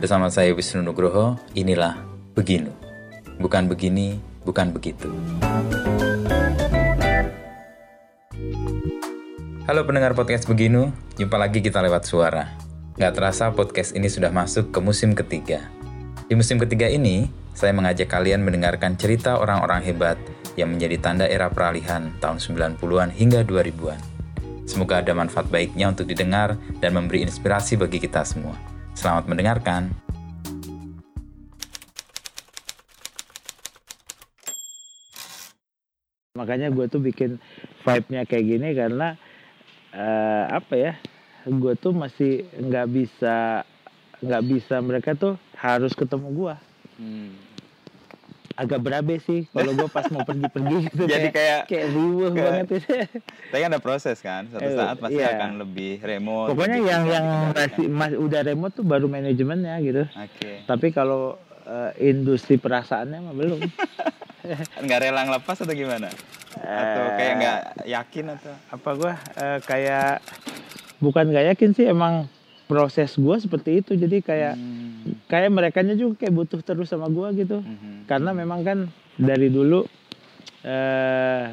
Bersama saya Wisnu Nugroho, inilah Beginu. Bukan begini, bukan begitu. Halo pendengar podcast Beginu, jumpa lagi kita lewat suara. Gak terasa podcast ini sudah masuk ke musim ketiga. Di musim ketiga ini, saya mengajak kalian mendengarkan cerita orang-orang hebat yang menjadi tanda era peralihan tahun 90-an hingga 2000-an. Semoga ada manfaat baiknya untuk didengar dan memberi inspirasi bagi kita semua. Selamat mendengarkan. Makanya gue tuh bikin vibe-nya kayak gini karena uh, apa ya? Gue tuh masih nggak bisa nggak bisa mereka tuh harus ketemu gue. Hmm. Agak berabe sih kalau gue pas mau pergi-pergi gitu. Jadi kayak kayak riuh kayak, banget itu. Tapi ada proses kan. Suatu eh, saat pasti iya. akan lebih remote. Pokoknya lebih yang yang masih mas, udah remote tuh baru manajemennya gitu. Oke. Okay. Tapi kalau uh, industri perasaannya mah belum. nggak rela ngelepas atau gimana? Atau eh, kayak nggak yakin atau? Apa gua uh, kayak bukan nggak yakin sih emang proses gua seperti itu jadi kayak hmm. kayak mereka juga kayak butuh terus sama gua gitu hmm. karena memang kan dari dulu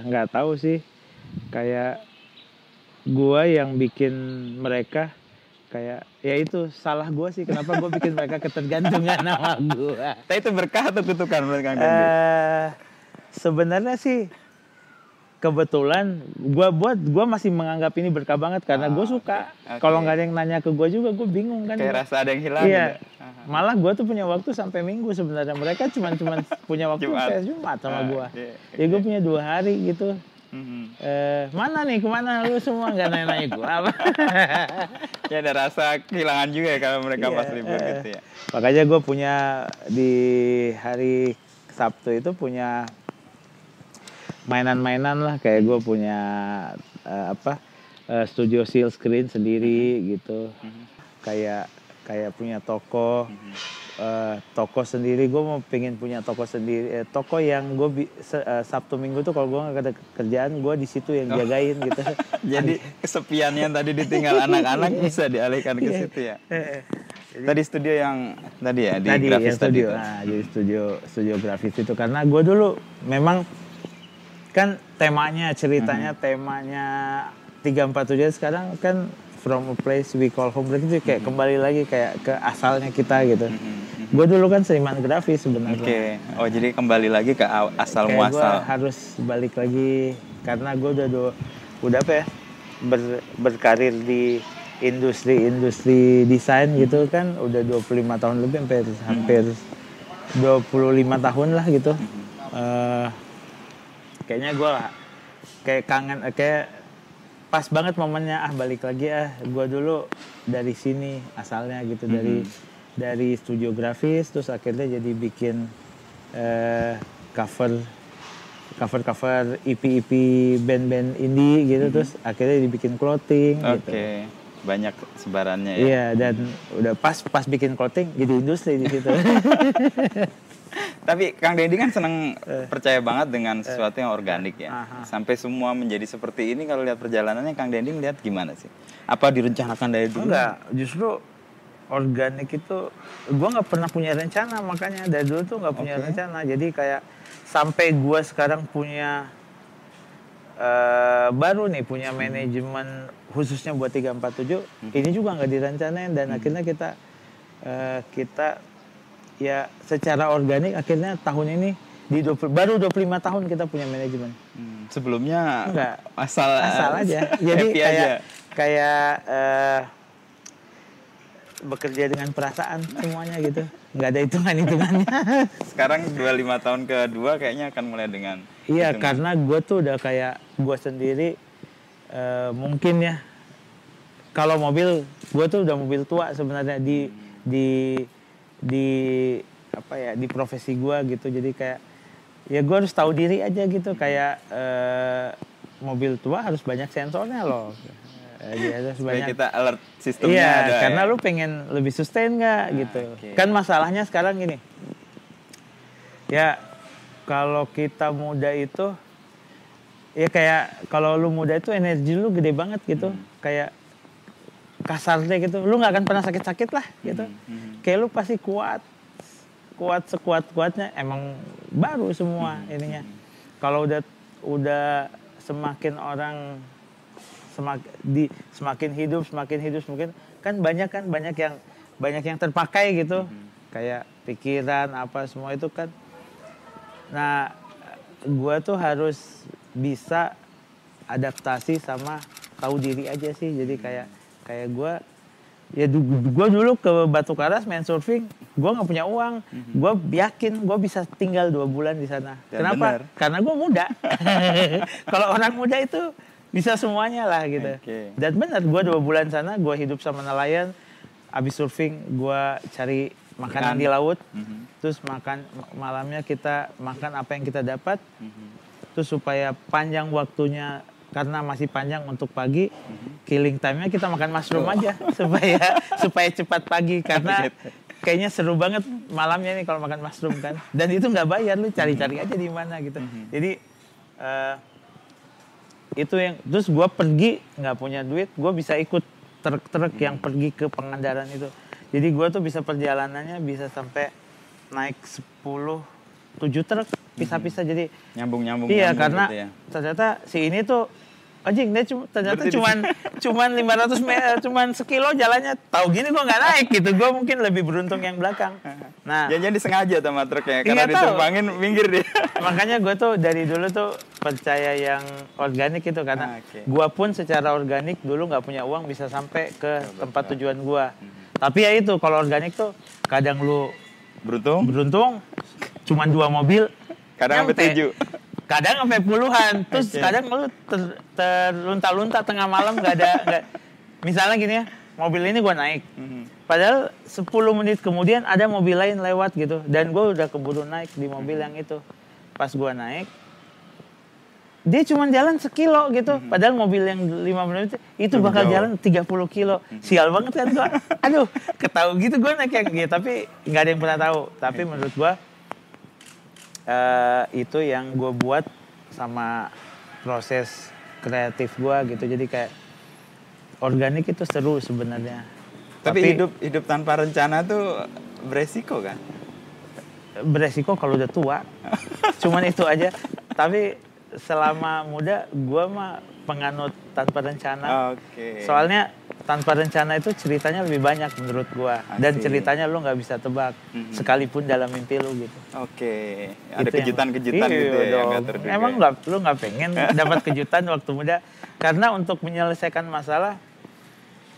nggak uh, tahu sih kayak gua yang bikin mereka kayak ya itu salah gue sih kenapa gue bikin mereka ketergantungan sama gue. Tapi itu berkah atau kutukan menurut Kang uh, Sebenarnya sih kebetulan gue buat gue masih menganggap ini berkah banget karena gue ah, suka. Okay. Kalau nggak ada yang nanya ke gue juga gue bingung kan. Kayak rasa ada yang hilang. Iya. Gitu. Malah gue tuh punya waktu sampai minggu sebenarnya mereka cuma cuma punya waktu Jumat. Jumat sama gue. Uh, okay. Ya gue punya dua hari gitu. Mm-hmm. Eh, mana nih ke mana lu semua nggak nanya-nanya gue apa? ya ada rasa kehilangan juga ya kalau mereka yeah, pas libur uh, gitu ya. Makanya gue punya di hari Sabtu itu punya mainan-mainan lah kayak gue punya uh, apa uh, studio seal screen sendiri gitu. Mm-hmm. Kayak kayak punya toko. Mm-hmm uh, toko sendiri gue mau pengen punya toko sendiri eh, toko yang gue uh, sabtu minggu tuh kalau gue nggak ada kerjaan gue di situ yang oh. jagain gitu jadi kesepian yang tadi ditinggal anak-anak bisa dialihkan ke iya. situ ya jadi, tadi studio yang tadi ya di tadi, grafis ya, studio tadi nah jadi studio studio grafis itu karena gue dulu memang kan temanya ceritanya hmm. temanya tiga empat tujuh sekarang kan from a place we call home itu kayak hmm. kembali lagi kayak ke asalnya kita gitu hmm gue dulu kan seniman grafis sebenarnya. Oke. Okay. Oh jadi kembali lagi ke asal muasal. Gue harus balik lagi karena gue udah do, udah apa ya ber, berkarir di industri-industri desain gitu kan udah 25 tahun lebih hampir hampir 25 tahun lah gitu. Uh, kayaknya gue kayak kangen kayak pas banget momennya ah balik lagi ah gue dulu dari sini asalnya gitu -hmm. dari dari studio grafis terus akhirnya jadi bikin uh, cover cover cover EP EP band-band indie gitu mm -hmm. terus akhirnya dibikin clothing Oke. Okay. Gitu. Banyak sebarannya ya. Iya dan udah pas pas bikin clothing jadi industri di situ. Tapi Kang Deddy kan seneng uh, percaya banget dengan sesuatu yang organik ya. Uh, Sampai semua menjadi seperti ini kalau lihat perjalanannya Kang Deddy lihat gimana sih? Apa direncanakan dari dulu? Enggak, justru organik itu gue nggak pernah punya rencana makanya dari dulu tuh nggak punya okay. rencana jadi kayak sampai gue sekarang punya uh, baru nih punya manajemen khususnya buat 347 hmm. ini juga nggak direncanain dan hmm. akhirnya kita uh, kita ya secara organik akhirnya tahun ini di 20, baru 25 tahun kita punya manajemen. Hmm, sebelumnya enggak asal asal aja. Jadi kayak aja. kayak uh, bekerja dengan perasaan semuanya gitu nggak ada hitungan hitungannya sekarang 25 tahun kedua kayaknya akan mulai dengan iya hitungan. karena gue tuh udah kayak gue sendiri uh, mungkin ya kalau mobil gue tuh udah mobil tua sebenarnya di di di apa ya di profesi gue gitu jadi kayak ya gue harus tahu diri aja gitu kayak uh, mobil tua harus banyak sensornya loh Iya, supaya kita alert sistemnya iya, ada. karena ya. lu pengen lebih sustain nggak nah, gitu. Okay. Kan masalahnya sekarang gini. Ya kalau kita muda itu ya kayak kalau lu muda itu energi lu gede banget gitu. Hmm. Kayak kasarnya gitu. Lu nggak akan pernah sakit-sakit lah gitu. Hmm. kayak lu pasti kuat kuat sekuat kuatnya emang baru semua Hmm. ininya. kalau udah udah semakin orang semak di semakin hidup semakin hidup semakin kan banyak kan banyak yang banyak yang terpakai gitu. Hmm. kayak pikiran apa semua itu kan. Nah gua tuh harus bisa adaptasi sama tahu diri aja sih. Jadi kayak kayak gua ya gua dulu ke Batu Karas main surfing gua nggak punya uang gua yakin gua bisa tinggal dua bulan di sana Dan kenapa benar. karena gua muda kalau orang muda itu bisa semuanya lah gitu Oke. dan benar gua dua bulan sana gua hidup sama nelayan abis surfing gua cari makanan Ikan. di laut Mhm. terus makan malamnya kita makan apa yang kita dapat Mhm. terus supaya panjang waktunya karena masih panjang untuk pagi Mhm. killing time-nya kita makan mushroom Oh. aja supaya supaya cepat pagi karena Gitu. kayaknya seru banget malamnya nih kalau makan mushroom kan dan itu nggak bayar lu cari-cari aja di mana gitu Mhm. jadi eh, itu yang terus gua pergi nggak punya duit gua bisa ikut truk-truk Mhm. yang pergi ke Pangandaran itu jadi gua tuh bisa perjalanannya bisa sampai naik 10 7 truk pisah-pisah jadi Nyambung-nyambung. Iya nyambung karena gitu ya. ternyata si ini tuh anjing dia cuma ternyata Berarti cuman cuman 500 meter cuman sekilo jalannya tahu gini gua nggak naik gitu gua mungkin lebih beruntung yang belakang nah Jangan disengaja sama truknya karena Iya, tahu. ditumpangin minggir dia. makanya gue tuh dari dulu tuh percaya yang organik itu karena Ah, oke. gua pun secara organik dulu nggak punya uang bisa sampai ke tempat tujuan gua Hmm. tapi ya itu kalau organik tuh kadang lu Beruntung. beruntung cuman dua mobil Kadang sampai tujuh. kadang sampai puluhan. Terus Oke. kadang lu ter- terlunta-lunta tengah malam nggak ada nggak. Misalnya gini ya mobil ini gua naik. Mhm. padahal 10 menit kemudian ada mobil lain lewat gitu. Dan gue udah keburu naik di mobil yang itu. Pas gua naik dia cuma jalan sekilo gitu. Padahal mobil yang 5 menit itu bakal jauh. jalan 30 kilo. Sial banget kan gua. Aduh ketahu gitu gua naik yang gitu tapi nggak ada yang pernah tahu. Tapi menurut gua eh, itu yang gue buat sama proses kreatif gua gitu. Jadi kayak organik itu seru sebenarnya. Tapi, hidup hidup tanpa rencana tuh beresiko kan? beresiko kalau udah tua. Cuman itu aja. Tapi selama muda gua mah penganut tanpa rencana Oke. soalnya tanpa rencana itu ceritanya lebih banyak menurut gua dan ceritanya lu nggak bisa tebak Mhm. sekalipun dalam mimpi lu gitu Oke. Ada Itu yang- kejutan-kejutan Iya gitu ya yang terduga. Emang nggak lu nggak pengen dapat kejutan waktu muda? Karena untuk menyelesaikan masalah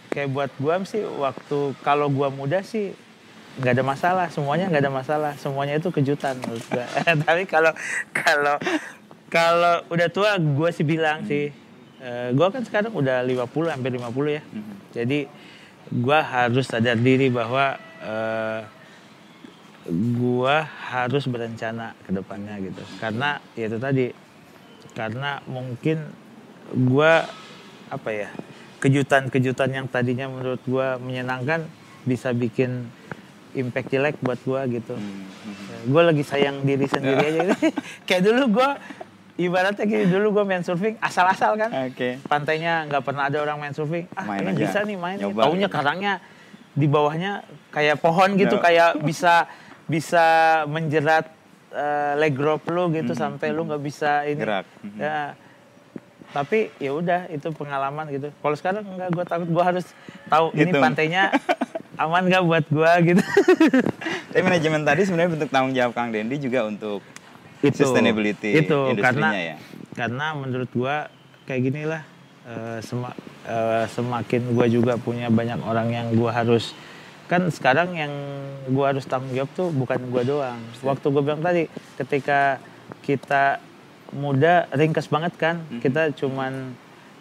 kayak buat gua sih waktu kalau gua muda sih nggak ada masalah, semuanya nggak ada masalah, semuanya itu kejutan menurut gua. Tapi kalau kalau kalau udah tua gua sih bilang sih eh, gua kan sekarang udah 50 hampir 50 ya. Mhm. Jadi gua harus sadar diri bahwa eh, gua harus berencana ke depannya gitu. Karena ya itu tadi karena mungkin gua apa ya? kejutan-kejutan yang tadinya menurut gua menyenangkan bisa bikin impact jelek buat gua gitu. Mhm. Gue lagi sayang diri sendiri aja gitu. Kayak dulu gua ibaratnya gini dulu gua main surfing asal-asal kan Oke. pantainya nggak pernah ada orang main surfing ah Main ini aja. bisa nih main nih. Nyoba. taunya karangnya di bawahnya kayak pohon gitu No. kayak bisa bisa menjerat eh, leg rope lu gitu sampai lu nggak bisa ini. Gerak. Mhm. ya tapi ya udah itu pengalaman gitu kalau sekarang nggak gue takut gue harus tahu ini pantainya aman nggak buat gue gitu Tapi manajemen tadi sebenarnya bentuk tanggung jawab Kang Dendi juga untuk itu. Sustainability itu industrinya karena ya. karena menurut gua kayak gini lah eh, sema- eh, semakin gua juga punya banyak orang yang gua harus kan sekarang yang gua harus tanggung jawab tuh bukan gua doang. Waktu gua bilang tadi ketika kita muda ringkes banget kan kita cuman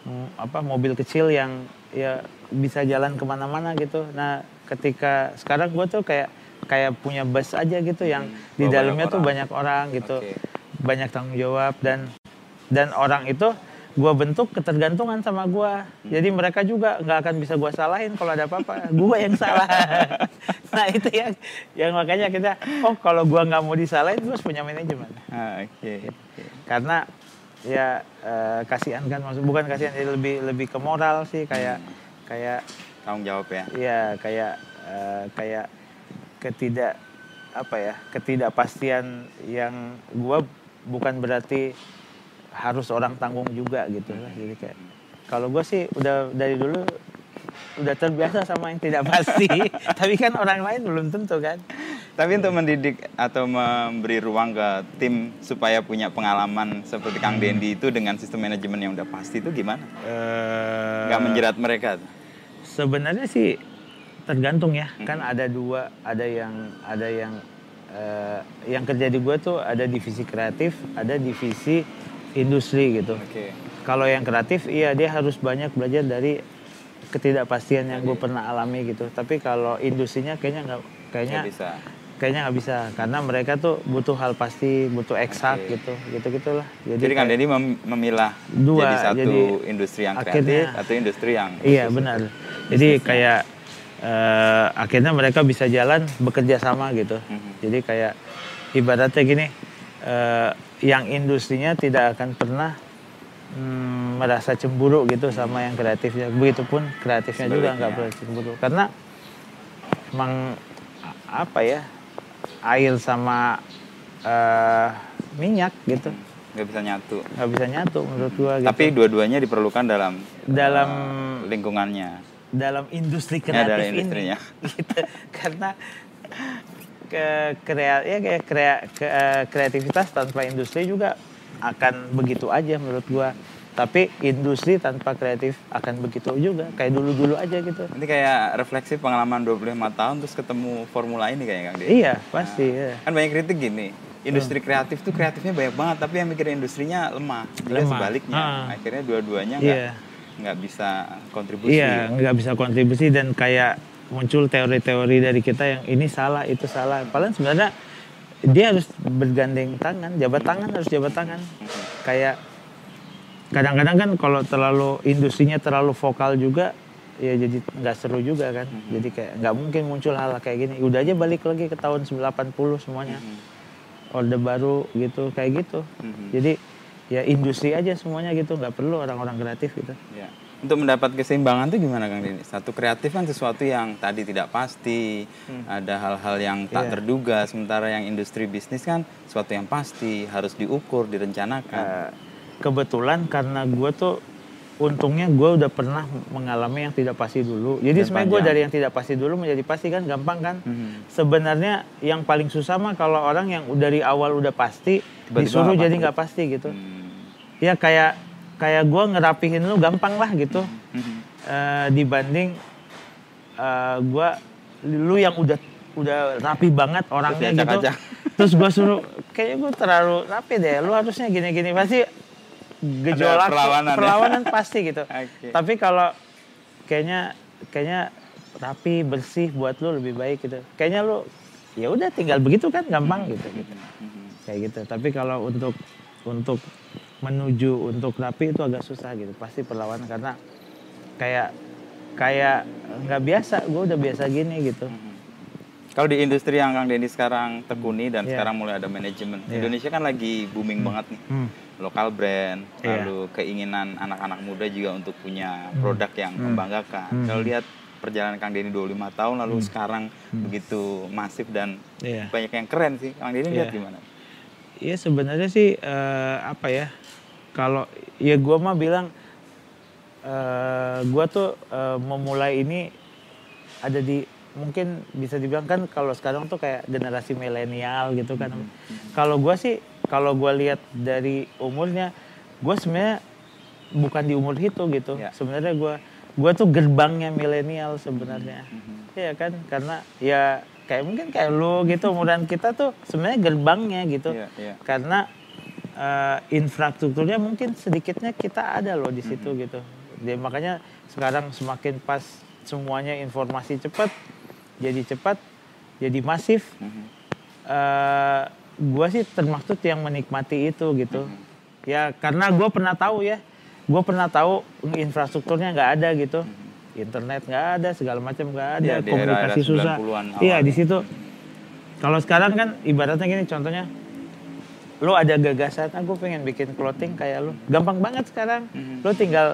mm, apa mobil kecil yang ya bisa jalan ke mana-mana gitu. Nah ketika sekarang gua tuh kayak kayak punya bus aja gitu yang Hmm, di dalamnya tuh banyak orang gitu Oke. banyak tanggung jawab dan dan orang itu gua bentuk ketergantungan sama gua jadi mereka juga nggak akan bisa gua salahin kalau ada apa-apa gua yang salah nah itu yang yang makanya kita oh kalau gua nggak mau disalahin harus punya manajemen Ah, Oke. oke. karena ya eh, kasihan kan maksud bukan kasihan ya lebih lebih ke moral sih kayak kayak tanggung jawab ya. Iya kayak uh, kayak ketidak apa ya ketidakpastian yang gua bukan berarti harus orang tanggung juga gitu lah jadi kayak kalau gue sih udah dari dulu udah terbiasa sama yang tidak pasti tapi kan orang lain belum tentu kan tapi untuk mendidik atau memberi ruang ke tim supaya punya pengalaman seperti Kang Dendi itu dengan sistem manajemen yang udah pasti itu gimana? Uh, Gak menjerat mereka? Sebenarnya sih tergantung ya, hmm. kan ada dua, ada yang ada yang uh, yang kerja di gue tuh ada divisi kreatif, ada divisi industri gitu. Okay. Kalau yang kreatif, iya dia harus banyak belajar dari ketidakpastian yang gue pernah alami gitu. Tapi kalau industrinya kayaknya nggak, kayaknya gak bisa. kayaknya nggak bisa karena mereka tuh butuh hal pasti, butuh eksak okay. gitu, gitu gitulah. Jadi, jadi kan Denny mem memilah dua, jadi satu jadi industri yang kreatif akhirnya, atau industri yang iya benar. Jadi kayak uh, akhirnya mereka bisa jalan bekerja sama gitu. Mm -hmm. Jadi kayak ibaratnya gini. Uh, yang industrinya tidak akan pernah hmm, merasa cemburu gitu sama yang kreatifnya. Begitupun kreatifnya Sebaliknya. juga nggak pernah cemburu karena emang apa ya air sama uh, minyak gitu nggak bisa nyatu nggak bisa nyatu menurut gua gitu. tapi dua-duanya diperlukan dalam dalam uh, lingkungannya dalam industri kreatif ya, dalam ini gitu. karena ke krea ya kayak krea, ke, uh, kreativitas tanpa industri juga akan begitu aja menurut gua tapi industri tanpa kreatif akan begitu juga kayak dulu-dulu aja gitu nanti kayak refleksi pengalaman 25 tahun terus ketemu formula ini kayak Kang iya pasti nah, ya. kan banyak kritik gini industri kreatif tuh kreatifnya banyak banget tapi yang mikirin industrinya lemah juga lemah. sebaliknya ah. akhirnya dua-duanya nggak yeah. Nggak bisa kontribusi iya nggak bisa kontribusi dan kayak muncul teori-teori dari kita yang ini salah itu salah. Paling sebenarnya dia harus bergandeng tangan jabat tangan harus jabat tangan. Kayak kadang-kadang kan kalau terlalu industrinya terlalu vokal juga ya jadi nggak seru juga kan. Mm-hmm. jadi kayak nggak mungkin muncul hal kayak gini. Udah aja balik lagi ke tahun 80 semuanya. Mm-hmm. orde baru gitu kayak gitu. Mm-hmm. jadi ya industri aja semuanya gitu nggak perlu orang-orang kreatif gitu yeah untuk mendapat keseimbangan itu gimana Kang Dini? Satu kreatif kan sesuatu yang tadi tidak pasti, hmm. ada hal-hal yang tak yeah. terduga, sementara yang industri bisnis kan sesuatu yang pasti, harus diukur, direncanakan. Uh, kebetulan karena gue tuh untungnya gue udah pernah mengalami yang tidak pasti dulu. Jadi sebenarnya gue dari yang tidak pasti dulu menjadi pasti kan gampang kan. Hmm. Sebenarnya yang paling susah mah kalau orang yang dari awal udah pasti Tiba -tiba disuruh jadi nggak pasti gitu. Hmm. Ya kayak kayak gue ngerapihin lu gampang lah gitu mm-hmm. uh, dibanding uh, eh, gue lu yang udah udah rapi banget orangnya terus gitu terus gue suruh kayaknya gue terlalu rapi deh lu harusnya gini-gini pasti gejolak perlawanan, perlawanan ya? pasti gitu okay. tapi kalau kayaknya kayaknya rapi bersih buat lu lebih baik gitu kayaknya lu ya udah tinggal begitu kan gampang gitu gitu mm-hmm. kayak gitu tapi kalau untuk untuk menuju untuk rapi itu agak susah gitu pasti perlawanan karena kayak kayak nggak biasa gue udah biasa gini gitu mm-hmm. Kalau di industri yang Kang Denny sekarang tekuni dan yeah. sekarang mulai ada manajemen yeah. Indonesia kan lagi booming hmm. banget nih hmm. lokal brand yeah. lalu keinginan anak-anak muda juga untuk punya hmm. produk yang hmm. membanggakan hmm. kalau lihat perjalanan Kang Denny 25 tahun lalu hmm. sekarang hmm. begitu masif dan yeah. banyak yang keren sih Kang Denny yeah. lihat gimana? Iya sebenarnya sih uh, apa ya kalau ya gue mah bilang uh, eh, gue tuh uh, memulai ini ada di mungkin bisa dibilang kan kalau sekarang tuh kayak generasi milenial gitu kan. Mm -hmm. Kalau gue sih kalau gue lihat dari umurnya, gue sebenarnya bukan di umur itu gitu. Yeah. Sebenarnya gue gue tuh gerbangnya milenial sebenarnya. Mm -hmm. Iya kan karena ya kayak mungkin kayak lu gitu umuran kita tuh sebenarnya gerbangnya gitu. Yeah, yeah. Karena uh, infrastrukturnya mungkin sedikitnya kita ada loh di situ hmm. gitu. Jadi makanya sekarang semakin pas semuanya informasi cepat, jadi cepat, jadi masif. Hmm. Uh, gua sih termaksud yang menikmati itu gitu. Hmm. Ya karena gue pernah tahu ya, gue pernah tahu infrastrukturnya nggak ada gitu. Hmm. Internet nggak ada, segala macam nggak ada, ya, komunikasi susah. Iya di situ. Kalau sekarang kan ibaratnya gini contohnya, lo ada gagasan aku ah, pengen bikin clothing kayak lo gampang banget sekarang mm-hmm. lo tinggal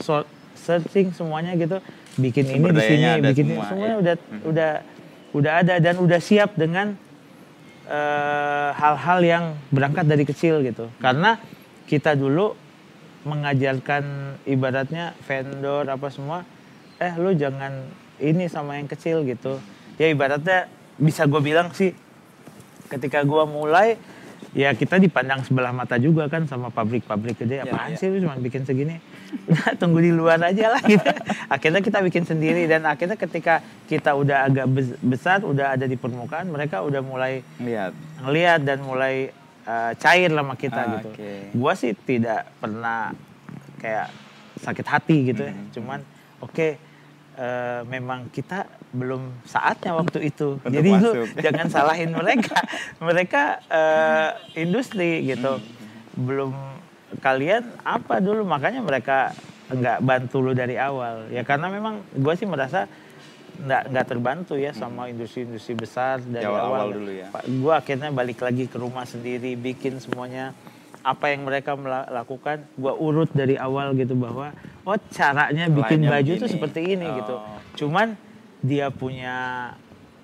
so searching semuanya gitu bikin ini di sini, bikin ini semua, semuanya ya. udah udah udah ada dan udah siap dengan eh, hal-hal yang berangkat dari kecil gitu. Karena kita dulu mengajarkan ibaratnya vendor apa semua, eh lu jangan ini sama yang kecil gitu. Ya ibaratnya bisa gue bilang sih ketika gua mulai ya kita dipandang sebelah mata juga kan sama pabrik-pabrik gede Ya, apaan ya. sih lu cuma bikin segini Udah, tunggu di luar aja lah gitu akhirnya kita bikin sendiri dan akhirnya ketika kita udah agak bes- besar udah ada di permukaan mereka udah mulai Lihat. ngelihat dan mulai uh, cair lah sama kita Ah, gitu oke. gua sih tidak pernah kayak sakit hati gitu ya Hmm. cuman oke eh, memang kita belum saatnya waktu itu Untuk jadi lu jangan salahin mereka mereka eh, industri gitu Hmm. belum kalian apa dulu makanya mereka nggak bantu lu dari awal ya karena memang gue sih merasa nggak nggak terbantu ya sama industri-industri besar dari Hmm. Awal-awal awal dulu ya. gue akhirnya balik lagi ke rumah sendiri bikin semuanya apa yang mereka lakukan gue urut dari awal gitu bahwa oh caranya bikin Lainnya baju itu begini. seperti ini gitu Oh. cuman dia punya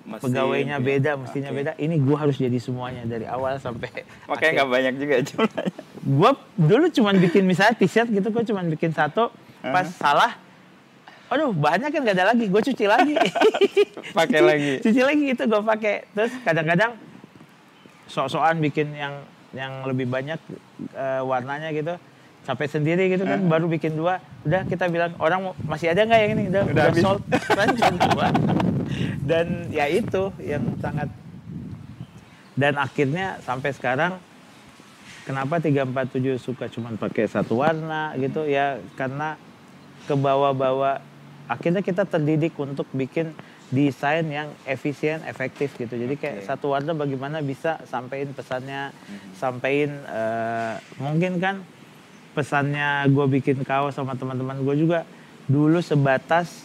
Mesin, pegawainya ya. beda mestinya Oke. beda ini gue harus jadi semuanya dari awal sampai Makanya nggak banyak juga jumlahnya. Gue dulu cuman bikin misalnya t-shirt gitu gue cuman bikin satu pas salah aduh bahannya kan gak ada lagi gue cuci lagi. Pakai lagi. cuci lagi itu gue pakai. Terus kadang-kadang sok-sokan bikin yang yang lebih banyak eh, warnanya gitu sampai sendiri gitu kan baru bikin dua. Udah kita bilang orang masih ada nggak yang ini? Udah Udah udah, sold. Kan dua. Dan ya itu yang sangat dan akhirnya sampai sekarang kenapa 347 suka cuman pakai satu warna gitu ya? Karena ke bawah-bawah akhirnya kita terdidik untuk bikin desain yang efisien efektif gitu. Jadi kayak Oke. satu warna bagaimana bisa sampein pesannya sampein eh, mungkin kan pesannya gue bikin kaos sama teman-teman gue juga dulu sebatas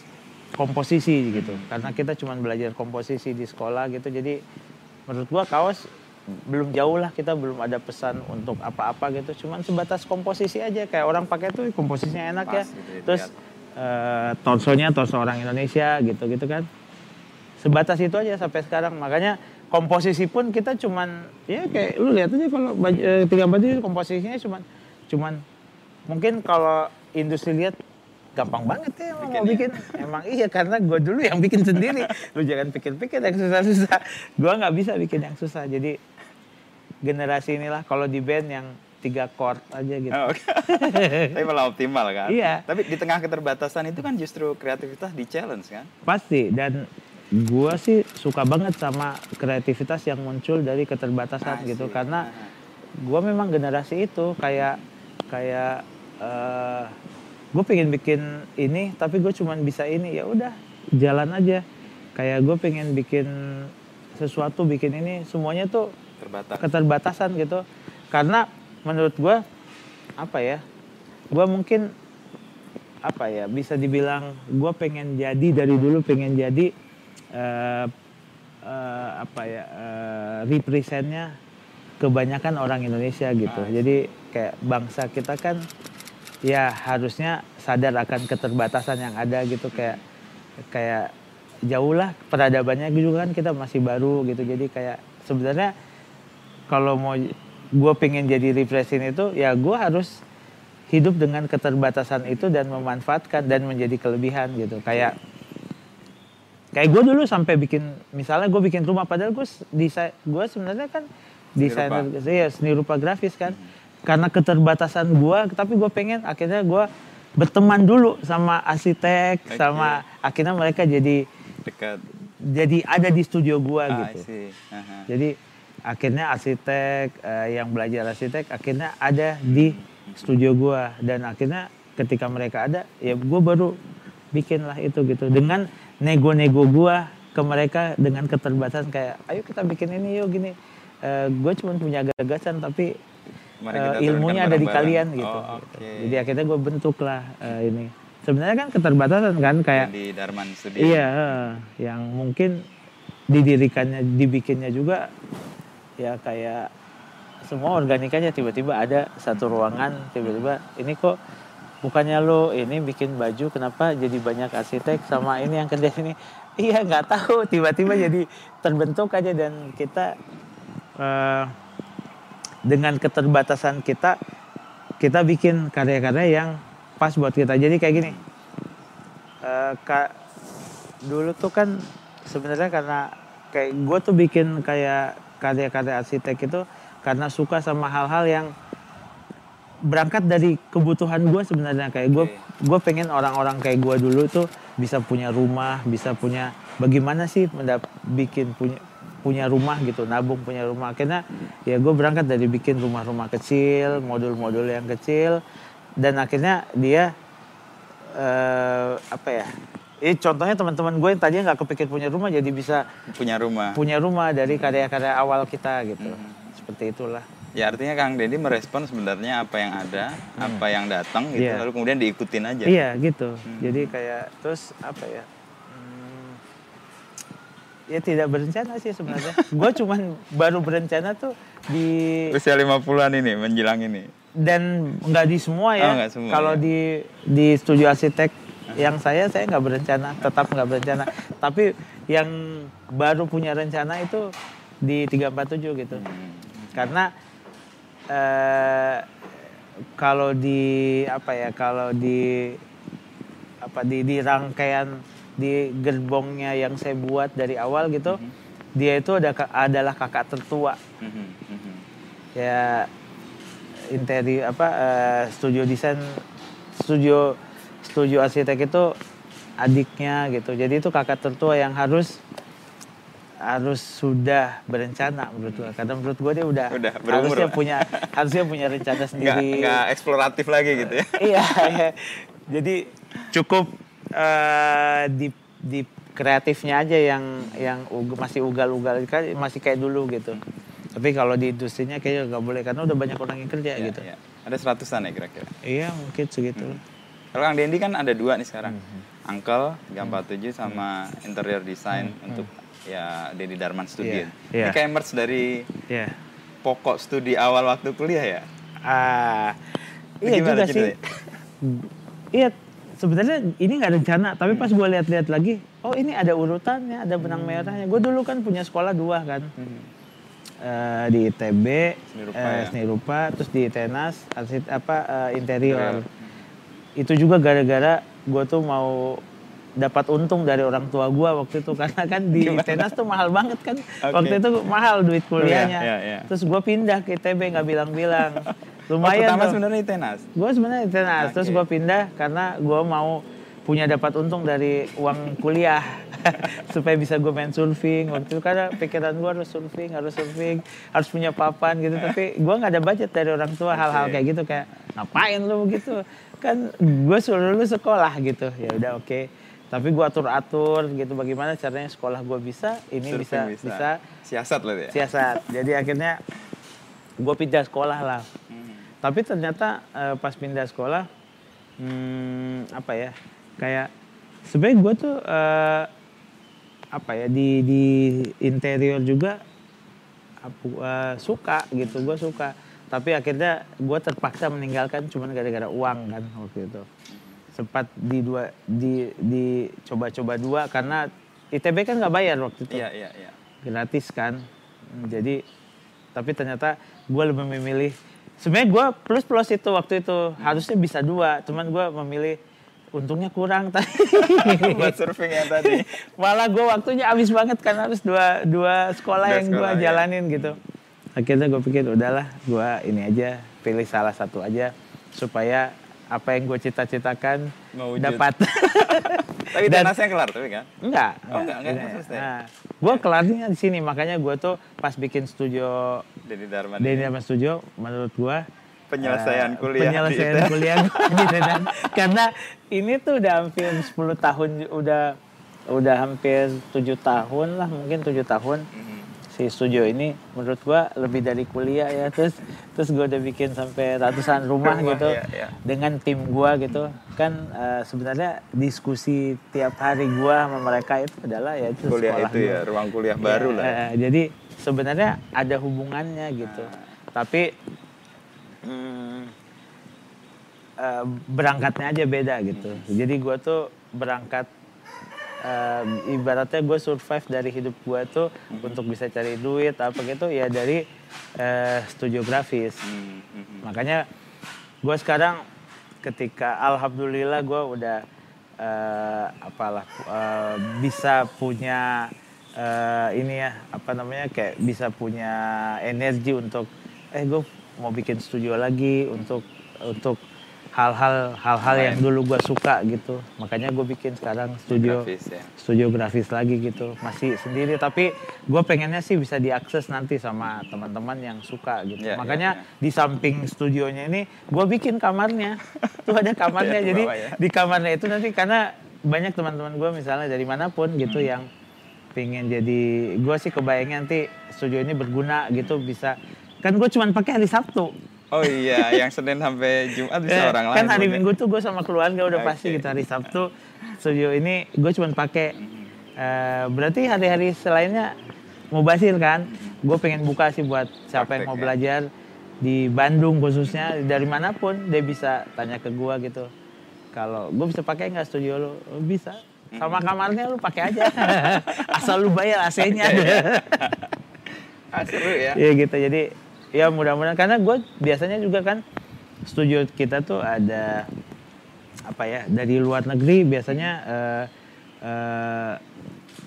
komposisi gitu. Karena kita cuma belajar komposisi di sekolah gitu. Jadi menurut gue kaos belum jauh lah kita belum ada pesan untuk apa-apa gitu. Cuman sebatas komposisi aja kayak orang pakai tuh komposisinya enak ya. Pas gitu ya, terus eh, torsonya torso orang Indonesia gitu gitu kan. Sebatas itu aja sampai sekarang. Makanya komposisi pun kita cuman ya kayak lu lihat aja kalau baju eh, tiga baju itu komposisinya cuman cuman mungkin kalau industri lihat gampang banget ya emang mau bikin. Emang iya karena gue dulu yang bikin sendiri. Lu jangan pikir-pikir yang susah-susah. Gue nggak bisa bikin yang susah. Jadi generasi inilah kalau di band yang tiga chord aja gitu Oh, oke. Tapi malah optimal kan? Iya. Tapi di tengah keterbatasan itu kan justru kreativitas di challenge kan? Pasti dan gua sih suka banget sama kreativitas yang muncul dari keterbatasan I gitu see. karena gua memang generasi itu kayak kayak eh gue pengen bikin ini tapi gue cuman bisa ini ya udah jalan aja kayak gue pengen bikin sesuatu bikin ini semuanya tuh terbatas. keterbatasan gitu. Karena menurut gue apa ya gue mungkin apa ya bisa dibilang gue pengen jadi dari dulu pengen jadi eh, eh, apa ya eh, representnya kebanyakan orang Indonesia gitu. Ah, jadi kayak bangsa kita kan ya harusnya sadar akan keterbatasan yang ada gitu. Kayak kayak jauh lah peradabannya juga kan kita masih baru gitu. Jadi kayak sebenarnya kalau mau gue pengen jadi refreshing itu ya gue harus hidup dengan keterbatasan itu dan memanfaatkan dan menjadi kelebihan gitu kayak kayak gue dulu sampai bikin misalnya gue bikin rumah padahal gue desain gue sebenarnya kan desainer ya seni rupa grafis kan karena keterbatasan gue tapi gue pengen akhirnya gue berteman dulu sama arsitek Oke. sama akhirnya mereka jadi Dekat. jadi ada di studio gue Ah, gitu see. Aha. jadi akhirnya arsitek eh, yang belajar arsitek akhirnya ada di studio gua dan akhirnya ketika mereka ada ya gua baru bikin lah itu gitu dengan nego-nego gua ke mereka dengan keterbatasan kayak ayo kita bikin ini yuk gini Eh gue cuma punya gagasan tapi kita ilmunya ada di kalian gitu, Oh, gitu. oke. jadi akhirnya gue bentuk lah eh, ini sebenarnya kan keterbatasan kan kayak di Darman Studio. Iya, yang mungkin didirikannya, dibikinnya juga ya kayak semua organikanya tiba-tiba ada satu ruangan tiba-tiba ini kok bukannya lo ini bikin baju kenapa jadi banyak arsitek sama ini yang kerja sini? Iya nggak tahu tiba-tiba jadi terbentuk aja dan kita uh, dengan keterbatasan kita kita bikin karya-karya yang pas buat kita. Jadi kayak gini uh, kak dulu tuh kan sebenarnya karena kayak gue tuh bikin kayak karya-karya arsitek itu karena suka sama hal-hal yang berangkat dari kebutuhan gue sebenarnya. Kayak gue gue pengen orang-orang kayak gue dulu tuh bisa punya rumah bisa punya bagaimana sih mendap bikin punya punya rumah gitu nabung punya rumah. Akhirnya ya gue berangkat dari bikin rumah-rumah kecil modul-modul yang kecil dan akhirnya dia uh, apa ya ini contohnya teman-teman gue yang tadinya nggak kepikir punya rumah jadi bisa punya rumah punya rumah dari karya-karya awal kita gitu hmm. seperti itulah Ya artinya Kang Deddy merespon sebenarnya apa yang ada, hmm. apa yang datang gitu, yeah. lalu kemudian diikutin aja. Iya gitu. Hmm. Jadi kayak terus apa ya? Hmm, ya tidak berencana sih sebenarnya. gue cuman baru berencana tuh di usia 50-an ini menjelang ini. Dan nggak di semua ya. Oh, semua, Kalau ya. di di studio arsitek yang saya saya nggak berencana, tetap nggak berencana. Tapi yang baru punya rencana itu di 347 gitu. Hmm. Karena eh, kalau di apa ya kalau di apa di di rangkaian di gerbongnya yang saya buat dari awal gitu mm-hmm. dia itu ada adalah kakak tertua mm-hmm. mm-hmm. ya interior apa uh, studio desain studio studio arsitek itu adiknya gitu. Jadi itu kakak tertua yang harus harus sudah berencana menurut gue karena menurut gue dia udah, udah harusnya punya harusnya punya rencana sendiri. nggak, nggak eksploratif lagi gitu ya. Iya, iya. Jadi cukup uh, di di kreatifnya aja yang yang masih ugal-ugal masih kayak dulu gitu. Tapi kalau di industrinya kayaknya nggak boleh karena udah banyak orang yang kerja ya, gitu. ya. ada seratusan ya kira-kira? Iya mungkin segitu. Hmm. Kalau Kang Dendi kan ada dua nih sekarang hmm. Uncle 347 sama hmm. interior design hmm. untuk ya Dedi Darman Studio. Yeah. Yeah. Ini kayak merch dari yeah. pokok studi awal waktu kuliah ya? Ah, iya juga sih. iya, sebenarnya ini nggak rencana, tapi pas gue lihat-lihat lagi, oh ini ada urutannya, ada benang hmm. merahnya. Gue dulu kan punya sekolah dua kan. Hmm. Uh, di ITB, seni rupa, uh, ya? seni rupa terus di Tenas, arsit apa uh, interior. Hmm. Itu juga gara-gara gue tuh mau dapat untung dari orang tua gue waktu itu. Karena kan di Gimana? tenas tuh mahal banget kan. Okay. waktu itu mahal duit kuliahnya. yeah, yeah, yeah. terus gue pindah ke ITB nggak bilang-bilang. Oh, lumayan oh, pertama sebenarnya di tenas? Gue sebenarnya di tenas. Okay. terus gue pindah karena gue mau punya dapat untung dari uang kuliah. Supaya bisa gue main surfing. Waktu itu karena pikiran gue harus surfing harus surfing harus punya papan gitu. Tapi gue nggak ada budget dari orang tua. Hal-hal kayak gitu kayak ngapain lu gitu kan gue suruh lu sekolah gitu. Ya udah oke. Okay tapi gue atur atur gitu bagaimana caranya sekolah gue bisa ini bisa, bisa. bisa siasat loh ya siasat. Jadi akhirnya gue pindah sekolah lah. Hmm. tapi ternyata uh, pas pindah sekolah hmm, apa ya kayak sebenarnya gue tuh uh, apa ya di di interior juga uh, suka gitu gue suka tapi akhirnya gue terpaksa meninggalkan cuman gara-gara uang kan waktu itu sempat di dua di di coba-coba dua karena ITB kan nggak bayar waktu itu. Iya iya iya. Gratis kan. Jadi tapi ternyata gue lebih memilih sebenarnya gue plus plus itu waktu itu hmm. harusnya bisa dua cuman gue memilih untungnya kurang tadi buat surfing yang tadi malah gue waktunya habis banget kan harus dua dua sekolah dua yang gue ya. jalanin gitu akhirnya gue pikir udahlah gue ini aja pilih salah satu aja supaya apa yang gue cita-citakan dapat. tapi Dan, tenasnya kelar tapi kan? Enggak. Oh enggak, enggak, enggak Nah, gue kelarnya di sini makanya gue tuh pas bikin studio Denny Darman. Denny Darman Studio menurut gue penyelesaian uh, kuliah penyelesaian di kuliah gitu kan. Karena ini tuh udah hampir 10 tahun udah udah hampir tujuh tahun lah mungkin tujuh tahun. Mm -hmm si studio ini menurut gua lebih dari kuliah ya terus terus gua udah bikin sampai ratusan rumah, gitu iya, iya. dengan tim gua gitu kan uh, sebenarnya diskusi tiap hari gua sama mereka itu adalah ya itu kuliah sekolah itu ya ruang kuliah ya, baru lah uh, jadi sebenarnya ada hubungannya gitu nah. tapi hmm, eh, berangkatnya aja beda gitu. Jadi gue tuh berangkat eh, ibaratnya gue survive dari hidup gue tuh untuk bisa cari duit apa gitu ya dari eh, studio grafis. Hmm, hmm, hmm. Makanya gue sekarang ketika alhamdulillah gue udah eh, apalah eh, bisa punya eh, ini ya apa namanya kayak bisa punya energi untuk eh gue mau bikin studio lagi untuk untuk hal-hal hal-hal yang dulu gue suka gitu. Makanya gue bikin sekarang studio Grafis ya. studio grafis lagi gitu. Masih sendiri tapi gue pengennya sih bisa diakses nanti sama teman-teman yang suka gitu. Iya, iya, makanya di samping studionya ini gue bikin kamarnya. Tuh ada kamarnya Di jadi ya. di kamarnya itu nanti karena banyak teman-teman gue misalnya dari mana pun gitu Hmm. yang pengen jadi gue sih kebayangnya nanti studio ini berguna gitu bisa. Kan gue cuman pakai hari Sabtu Oh iya, yang Senin sampai Jumat bisa Eh, orang lain. kan hari? Minggu tuh gue sama keluarga udah pasti Oke. gitu hari Sabtu studio ini gue cuma pakai eh, berarti hari-hari selainnya mau basil kan gue pengen buka sih buat siapa yang mau ya. belajar di Bandung khususnya dari mana pun dia bisa tanya ke gue gitu kalau gue bisa pakai nggak studio lo "Oh, bisa sama kamarnya lu pakai aja asal lu bayar AC-nya Ah, seru ya. Iya gitu jadi ya mudah-mudahan. Karena gue biasanya juga kan studio kita tuh ada apa ya dari luar negeri biasanya eh, eh,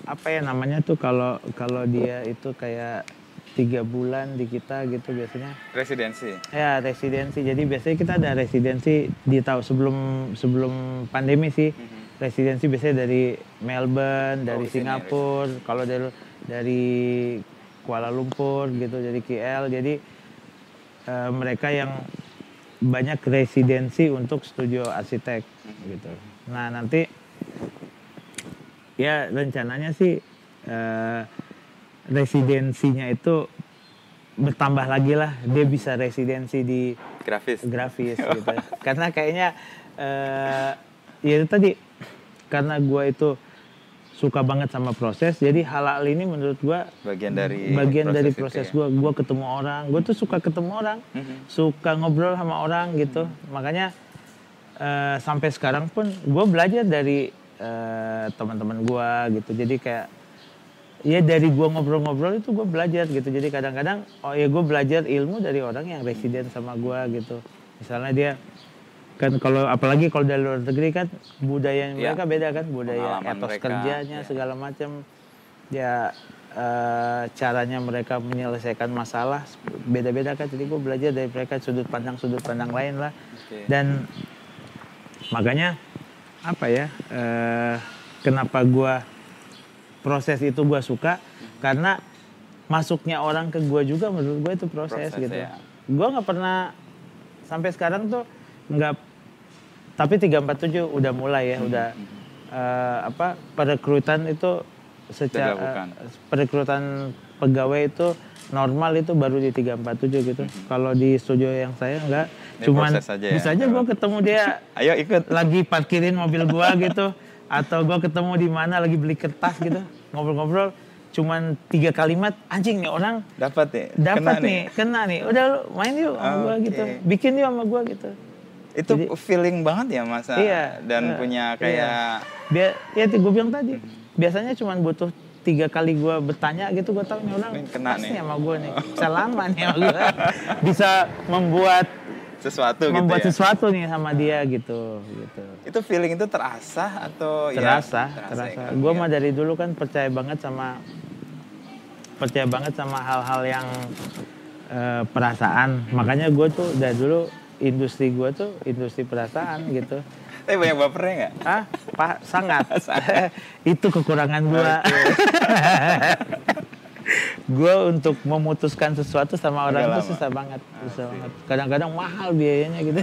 apa ya namanya tuh kalau kalau dia itu kayak tiga bulan di kita gitu biasanya. Residensi. ya residensi. Jadi biasanya kita ada residensi di tahun sebelum sebelum pandemi sih. Residensi biasanya dari Melbourne dari sini ya, Singapura kalau dari dari Kuala Lumpur gitu dari KL jadi eh, mereka yang banyak residensi untuk studio arsitek gitu. Nah nanti ya rencananya sih eh, residensinya itu bertambah lagi lah. Dia bisa residensi di Grafis. grafis gitu. Karena kayaknya eh ya itu tadi karena gua itu suka banget sama proses. Jadi hal-hal ini menurut gua Bagian dari bagian dari itu proses ya. gua. Gua ketemu orang. Gua tuh suka ketemu orang. Mhm. suka ngobrol sama orang gitu. Makanya eh, sampai sekarang pun gue belajar dari eh, teman-teman gua gitu. Jadi kayak ya dari gua ngobrol-ngobrol itu gue belajar gitu. Jadi kadang-kadang oh ya gue belajar ilmu dari orang yang residen sama gua gitu. Misalnya dia kan kalau apalagi kalau dari luar negeri kan budaya Ya. mereka beda kan budaya Pengalaman etos mereka, kerjanya ya. segala macam ya eh, caranya mereka menyelesaikan masalah beda-beda kan jadi gue belajar dari mereka sudut pandang sudut pandang lain lah Oke. dan makanya apa ya eh, kenapa gua proses itu gua suka karena masuknya orang ke gua juga menurut gue itu proses, Proses, gitu ya. gua nggak pernah sampai sekarang tuh nggak tapi 347 udah mulai ya udah eh, apa perekrutan itu secara dilakukan. eh, perekrutan pegawai itu normal itu baru di 347 gitu kalau di studio yang saya enggak Ini cuman aja ya. bisa aja gua ketemu dia Ayo ikut. lagi parkirin mobil gua gitu atau gua ketemu di mana lagi beli kertas gitu ngobrol-ngobrol cuman tiga kalimat anjing nih orang Dapat nih. dapat Kena nih kena nih udah lu main yuk sama gua Oke. gitu bikin yuk sama gua gitu Itu Jadi- feeling banget ya masa Iya, dan eh, punya iya. kayak biar ya gue bilang tadi biasanya cuman butuh tiga kali gua bertanya gitu gua tahu nih orang kena nih. sama gua nih bisa lama nih sama gua bisa membuat sesuatu membuat gitu ya. sesuatu nih sama dia gitu gitu Itu feeling itu terasa atau terasa ya terasa ya, gue ya. mah dari dulu kan percaya banget sama percaya banget sama hal-hal yang eh, perasaan makanya gue tuh dari dulu industri gue tuh industri perasaan gitu. Tapi banyak bapernya nggak? ah pak sangat. Itu kekurangan gue gue untuk memutuskan sesuatu sama orang lama. susah banget susah banget. Kadang-kadang mahal biayanya gitu.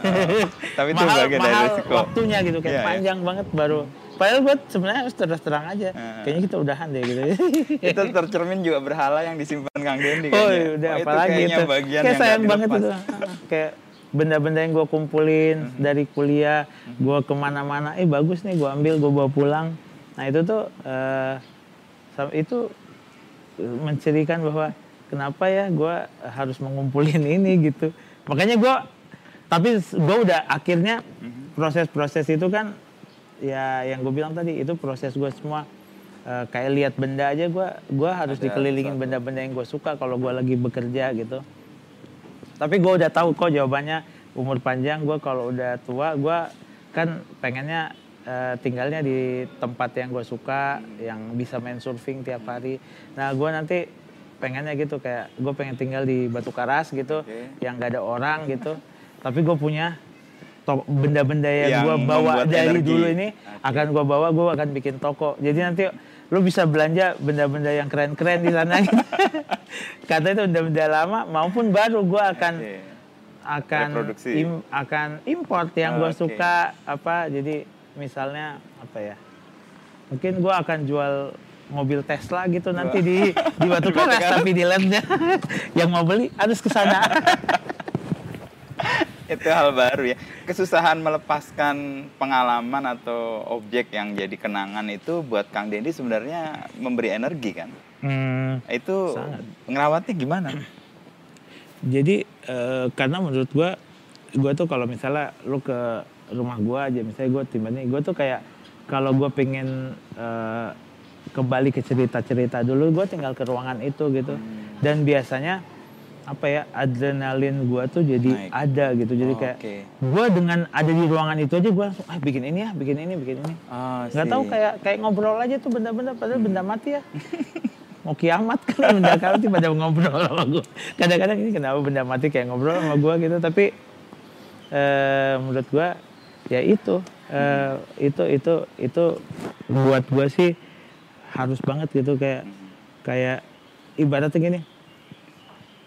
Tapi itu mahal, bagian dari mahal risiko. waktunya gitu kayak Iya, iya. panjang banget baru. Padahal gue sebenarnya harus terus terang aja. Heeh. kayaknya kita udahan deh gitu. Itu tercermin juga berhala yang disimpan Kang Dendi oh kayaknya. udah Oh, itu apalagi kayaknya itu. bagian kayak yang sayang banget itu. Ah, kayak benda-benda yang gue kumpulin dari kuliah gue ke mana-mana eh bagus nih gue ambil gue bawa pulang. Nah itu tuh eh, sam- itu mencirikan bahwa kenapa ya gue harus mengumpulin ini gitu. Makanya gue tapi gue udah akhirnya proses-proses itu kan ya yang gue bilang tadi itu proses gue semua. Eh, kayak lihat benda aja gue gua harus Ada dikelilingin benda-benda yang gue suka kalau gue lagi bekerja gitu tapi gue udah tahu kok jawabannya umur panjang gue kalau udah tua gue kan pengennya eh, tinggalnya di tempat yang gue suka yang bisa main surfing tiap hari nah gue nanti pengennya gitu kayak gue pengen tinggal di Batu Karas gitu Oke. yang gak ada orang gitu tapi gue punya benda-benda yang, Yang gue bawa dari energi. dulu ini Oke. akan gue bawa gue akan bikin toko jadi nanti lu bisa belanja benda-benda yang keren-keren di sana gitu. kata itu benda-benda lama maupun baru gue akan Oke. akan Reproduksi. im- akan import yang gue Oke. suka apa jadi misalnya apa ya mungkin gue akan jual mobil Tesla gitu nanti di di Batu Karas tapi di landnya yang mau beli harus ke sana itu hal baru ya. Kesusahan melepaskan pengalaman atau objek yang jadi kenangan itu buat Kang Dendi sebenarnya memberi energi kan? Hmm, itu Sangat. ngerawatnya gimana? Jadi eh, karena menurut gue gue tuh kalau misalnya lu ke rumah gue aja misalnya gue tiba-tiba gue tuh kayak kalau gue pengen eh, kembali ke cerita-cerita dulu gue tinggal ke ruangan itu gitu. Dan biasanya apa ya adrenalin gue tuh jadi Naik. ada gitu. Jadi Oh, kayak oke. gue dengan ada di ruangan itu aja gue langsung ah bikin ini ya bikin ini bikin ini. Oh, nggak tahu kayak kayak ngobrol aja tuh benda-benda padahal benda mati ya. Mau kiamat kan benda mati pada ngobrol sama gue kadang-kadang ini kenapa benda mati kayak ngobrol sama gue gitu tapi eh, menurut gue ya itu eh, itu itu itu buat gue sih harus banget gitu kayak kayak ibaratnya gini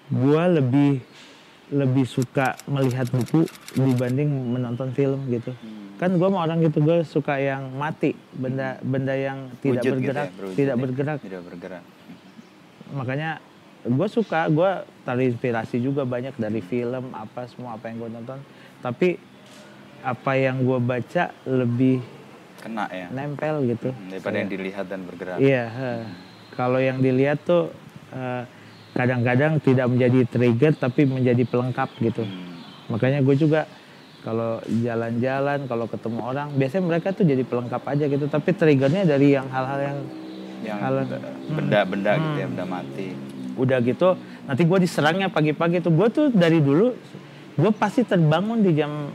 gue lebih lebih suka melihat buku dibanding menonton film gitu. Kan gue mau orang gitu gue suka yang mati benda benda yang tidak Wujud gitu ya, bergerak tidak ya. bergerak. Tidak bergerak. Makanya gue suka gue terinspirasi juga banyak dari film apa semua apa yang gue nonton. Tapi apa yang gue baca lebih kena ya. nempel gitu. Hmm, daripada yang dilihat dan bergerak. Iya eh. kalau yang dilihat tuh eh, kadang-kadang tidak menjadi trigger tapi menjadi pelengkap gitu. Hmm. makanya gue juga kalau jalan-jalan kalau ketemu orang biasanya mereka tuh jadi pelengkap aja gitu. Tapi triggernya dari yang hal-hal yang yang Kalau- benda-benda gitu ya benda mati. Udah gitu nanti gue diserangnya pagi-pagi tuh. Gue tuh dari dulu gue pasti terbangun di jam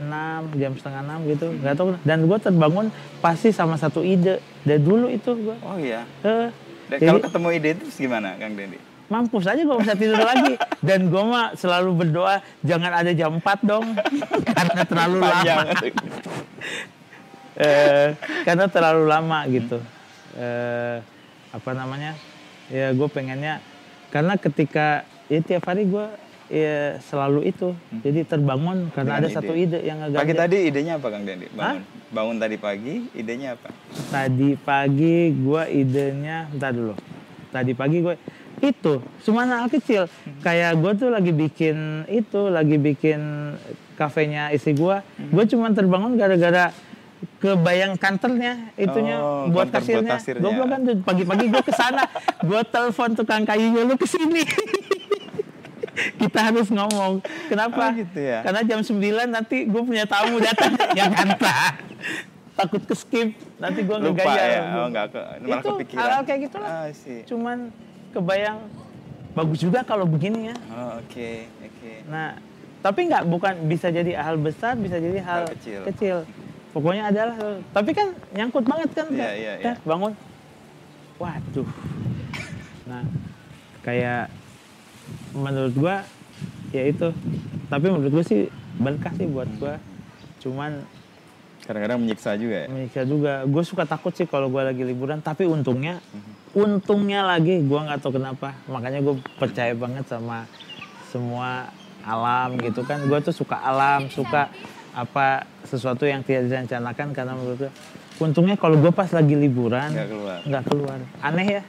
6 jam setengah 6 gitu. Nggak tahu dan gue terbangun pasti sama satu ide. Dari dulu itu gue oh iya. Dan jadi kalau ketemu ide itu terus gimana Kang Dendi mampus aja gue bisa tidur lagi. Dan gue mah selalu berdoa jangan ada jam 4 dong. Karena terlalu lama. Eh, karena terlalu lama gitu. Eh, apa namanya? Ya gue pengennya karena ketika ya tiap hari gue ya selalu itu. Jadi terbangun karena Dengan ada ide. satu ide. yang pagi ngeganjel tadi idenya apa Kang Dendi? Bangun. Bangun tadi pagi idenya apa? Tadi pagi gue idenya bentar dulu. Tadi pagi gue itu cuma hal kecil. Kayak gue tuh lagi bikin itu lagi bikin kafenya istri gue gue cuma terbangun gara-gara kebayang kantornya itunya Oh, buat kantor kasirnya. kasirnya. gue kan tuh pagi-pagi gue ke sana gue telepon tukang kayunya lu ke sini kita harus ngomong. Kenapa? Oh, gitu ya. karena jam 9 nanti gue punya tamu datang. Ya kan Pak? takut ke skip. Nanti gue ngegaya ya. Oh nggak ke itu kepikiran. hal-hal kayak gitu lah ah, cuman kebayang? Bagus juga kalau begini ya oh oke oke. Nah tapi nggak bukan bisa jadi hal besar bisa jadi hal, Hal kecil. kecil. pokoknya adalah tapi kan nyangkut banget kan Iya, iya, iya. bangun. Waduh. Nah kayak menurut gua ya itu. Tapi menurut gua sih berkah sih buat gua. Cuman kadang-kadang menyiksa juga ya? Menyiksa juga. Gue suka takut sih kalau gue lagi liburan tapi untungnya untungnya lagi gue nggak tahu kenapa. Makanya gue percaya banget sama semua alam gitu kan. Gue tuh suka alam suka apa sesuatu yang tidak direncanakan karena menurut gue untungnya kalau gue pas lagi liburan nggak keluar. nggak keluar. Aneh ya.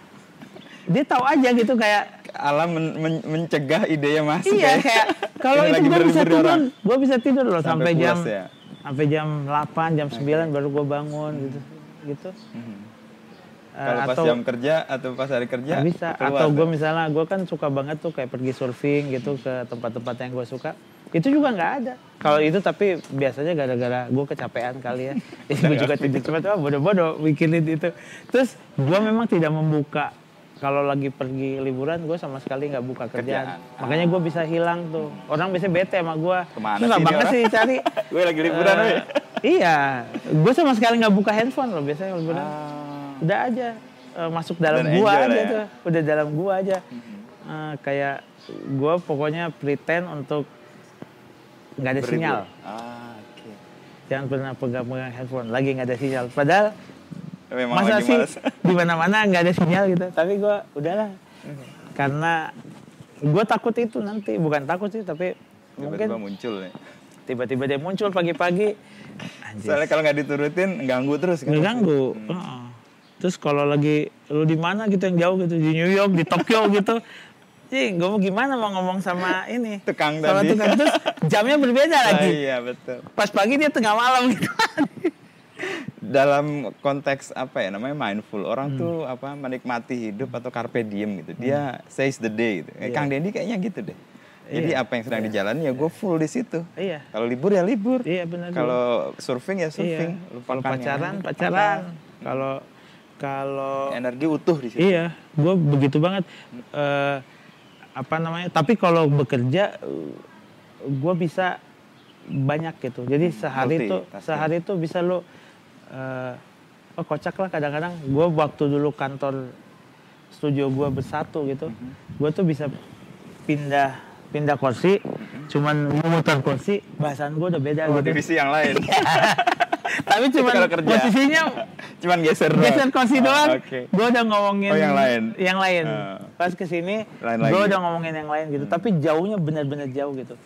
Dia tahu aja gitu kayak alam men- men- mencegah idenya masuk iya ya. kayak kalau Ini itu gue bisa tidur gue bisa tidur loh sampai, Sampai jam ya? sampai jam 8 jam 9 baru gue bangun gitu gitu. Eh, kalau pas atau jam kerja atau pas hari kerja nggak bisa. keluar atau gue misalnya gue kan suka banget tuh kayak pergi surfing gitu ke tempat-tempat yang gue suka. Itu juga nggak ada. Kalau itu tapi biasanya gara-gara gue kecapean kali ya. Jadi gue juga tidur cepat oh bodoh-bodoh mikirin itu. Terus gue memang tidak membuka. Kalau lagi pergi liburan gue sama sekali nggak buka kerjaan, Kerjaan. makanya gue bisa hilang tuh. Orang biasanya bete sama gue Ke mana Susah sih banget sih cari. Gue lagi liburan, Eh, weh. iya. Gue sama sekali nggak buka handphone loh biasanya liburan. Ah. Udah aja eh, masuk dalam Dan gua aja ya. tuh udah dalam gua aja Eh, kayak gua pokoknya pretend untuk nggak ada Berlibur. sinyal Ah, oke. jangan pernah pegang-pegang handphone lagi nggak ada sinyal padahal Memang masa lagi sih di mana-mana nggak ada sinyal gitu tapi gua udahlah karena gua takut itu nanti bukan takut sih tapi Tiba-tiba mungkin muncul nih. tiba-tiba dia muncul pagi-pagi anjir Soalnya kalau nggak diturutin ganggu terus kan. ngeganggu. Hmm. Terus kalau lagi lu di mana gitu yang jauh gitu di New York, di Tokyo gitu. Ih, gue mau gimana mau ngomong sama ini Tukang sama tadi. tukang terus jamnya berbeda Ah, lagi. iya betul. Pas pagi dia tengah malam gitu. Dalam konteks apa ya namanya mindful, Hmm. orang tuh apa menikmati hidup atau carpe diem gitu. Dia says the day gitu. Eh, Iya. Kang Dendi kayaknya gitu deh. Jadi apa yang sedang dijalani ya gue full di situ. iya. Kalau libur ya libur. Iya benar. Kalau surfing ya iya. surfing. Lupakan yang pacaran, pacaran. Kalau kalau Energi utuh di situ. Iya, gue begitu banget. Eh, apa namanya? Tapi kalau bekerja, gue bisa banyak gitu. Jadi sehari multi, itu, sehari itu bisa lo, eh, oh kocak lah kadang-kadang. Gue waktu dulu kantor studio gue bersatu gitu, gue tuh bisa pindah pindah kursi, cuman memutar kursi, bahasan gue udah beda Oh, gitu. divisi yang lain. Tapi cuman kerja. posisinya Cuman geser geser kursi Oh, doang. Oke. Gue udah ngomongin Oh, yang lain. Yang lain. Ah. Pas ke sini, gue. Hmm. udah ngomongin yang lain gitu. Tapi jauhnya benar-benar jauh gitu.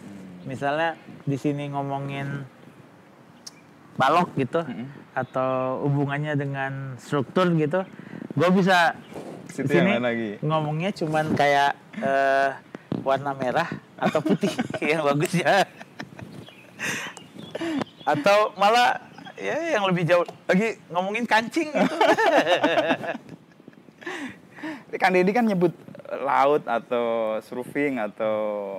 Misalnya di sini ngomongin balok gitu, Hmm. atau hubungannya dengan struktur gitu, gue bisa Situ sini lagi. ngomongnya cuman kayak eh, warna merah atau putih yang bagus ya. atau malah ya yang lebih jauh lagi ngomongin kancing gitu. Kang Deddy kan nyebut laut atau surfing atau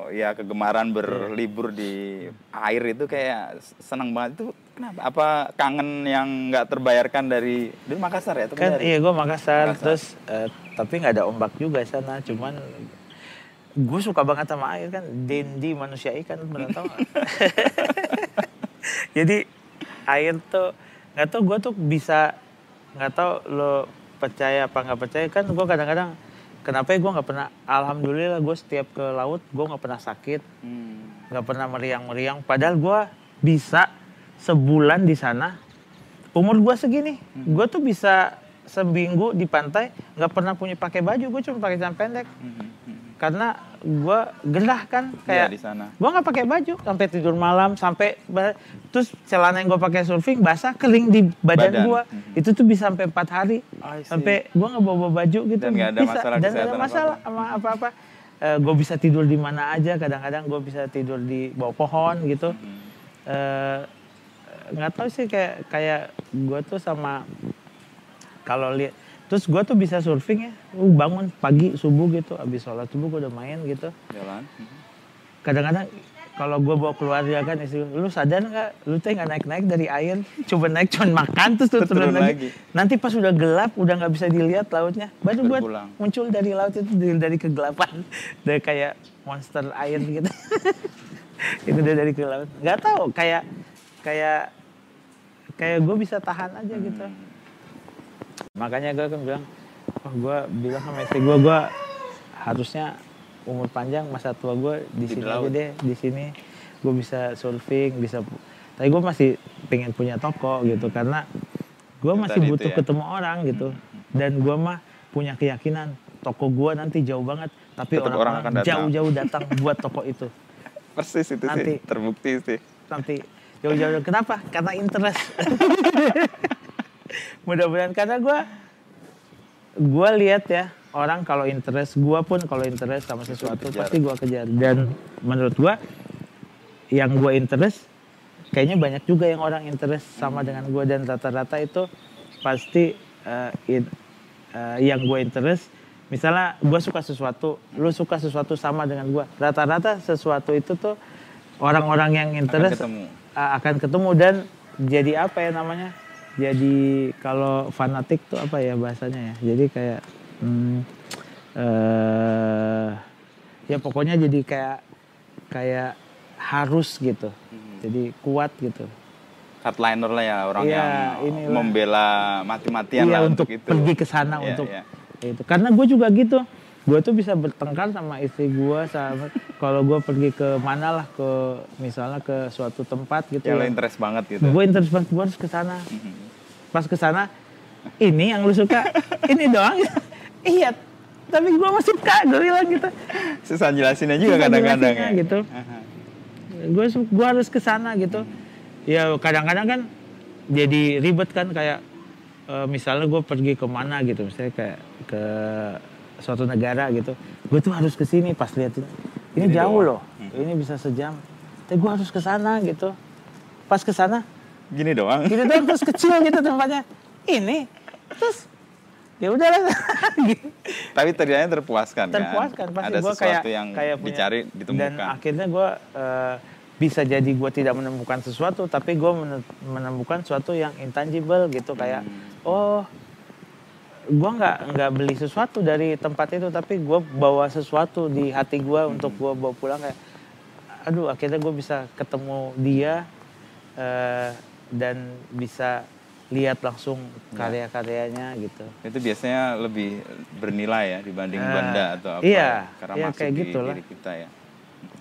ya kegemaran berlibur di air itu kayak senang banget itu kenapa? Apa kangen yang nggak terbayarkan dari dulu Makassar ya? kan dari- iya gue Makassar, Makassar. terus eh, tapi nggak ada ombak juga sana cuman gue suka banget sama air kan. Dendi manusia ikan pernah tau jadi air tuh nggak tau gue tuh bisa nggak tau lo percaya apa nggak percaya. Kan gue kadang-kadang kenapa ya gue nggak pernah alhamdulillah gue setiap ke laut gue nggak pernah sakit. Hmm. nggak pernah meriang-meriang. Padahal gue bisa sebulan di sana. Umur gue segini. Gue tuh bisa seminggu di pantai nggak pernah punya pakai baju. Gue cuma pakai celana pendek. Hmm, hmm, hmm. Karena gue gerah kan Iya, kayak di sana. gue nggak pakai baju sampai tidur malam sampai terus celana yang gue pakai surfing basah kering di badan, Badan. gue Mhm. itu tuh bisa sampai empat hari see. sampai gue nggak bawa, baju gitu Dan nggak ada bisa masalah dan ada masalah sama apa-apa gue bisa tidur di mana aja kadang-kadang gue bisa tidur di bawah pohon gitu Hmm. Eh, nggak tahu sih kayak kayak gue tuh sama kalau lihat terus gue tuh bisa surfing ya. Uh, bangun pagi subuh gitu abis sholat subuh gue udah main gitu. Jalan. Kadang-kadang kalau gue bawa keluarga kan istri lu sadar nggak? Lu teh nggak naik-naik dari air coba naik cuma makan terus Terus turun, turun lagi. lagi. nanti pas udah gelap udah nggak bisa dilihat lautnya. Baru buat muncul dari laut itu dari, dari kegelapan. Dari kayak monster air gitu. Itu dari ke laut. Nggak tahu kayak kayak kayak gue bisa tahan aja gitu. Hmm. Makanya gue kan bilang oh gue bilang sama istri gue gue harusnya umur panjang masa tua gue di sini aja deh di sini gue bisa surfing bisa tapi gue masih pengen punya toko gitu karena gue masih tadi butuh ya. Ketemu orang gitu dan gue mah punya keyakinan toko gue nanti jauh banget tapi Tetap orang orang-orang akan datang. jauh-jauh datang buat toko itu Persis itu Nanti. sih terbukti sih. nanti jauh-jauh kenapa karena interest mudah-mudahan karena gue gue lihat ya orang kalau interest gue pun kalau interest sama sesuatu kejar. pasti gue kejar dan menurut gue yang gue interest kayaknya banyak juga yang orang interest sama dengan gue dan rata-rata itu pasti eh, in- eh, yang gue interest misalnya gue suka sesuatu lu suka sesuatu sama dengan gue rata-rata sesuatu itu tuh orang-orang yang Akan interest ketemu. a- akan ketemu dan jadi apa ya namanya jadi kalau fanatik tuh apa ya bahasanya ya jadi kayak hmm, eh ya pokoknya jadi kayak kayak harus gitu jadi kuat gitu Hardliner lah ya orang Iya, yang inilah. membela mati-matian iya lah untuk untuk, itu. pergi ke sana Iya, untuk iya. itu karena gue juga gitu gue tuh bisa bertengkar sama istri gue sama kalau gue pergi ke mana lah ke misalnya ke suatu tempat gitu Ya lo ya interest banget gitu. gue interest banget gue harus ke sana Mhm. Pas ke sana ini yang lu suka? Ini doang? Iya tapi gue masih suka bilang gitu. Susah jelasinnya juga kadang-kadang ya. gitu. Gue gue harus ke sana gitu. Ya kadang-kadang kan jadi ribet kan kayak eh, misalnya gue pergi ke mana gitu. Misalnya kayak ke suatu negara gitu. Gue tuh harus ke sini pas lihat ini. Ini jauh doang. loh. Ini bisa sejam. Tapi gue harus ke sana gitu. Pas ke sana Gini doang. gitu doang terus kecil gitu tempatnya ini terus ya udah lah gitu. Tapi terlihatnya terpuaskan, terpuaskan kan? pasti Ada sesuatu kayak yang kayak punya- dicari dan ditemukan. akhirnya gue eh, bisa jadi gue tidak menemukan sesuatu tapi gue menemukan sesuatu yang intangible gitu kayak Hmm. oh gue nggak nggak beli sesuatu dari tempat itu tapi gue bawa sesuatu di hati gue untuk gue bawa pulang kayak aduh akhirnya gue bisa ketemu dia eh, dan bisa lihat langsung karya-karyanya gitu Itu biasanya lebih bernilai ya dibanding Eh, benda atau apa. iya, ya, karena iya, masuk kayak di gitu lah. diri kita ya.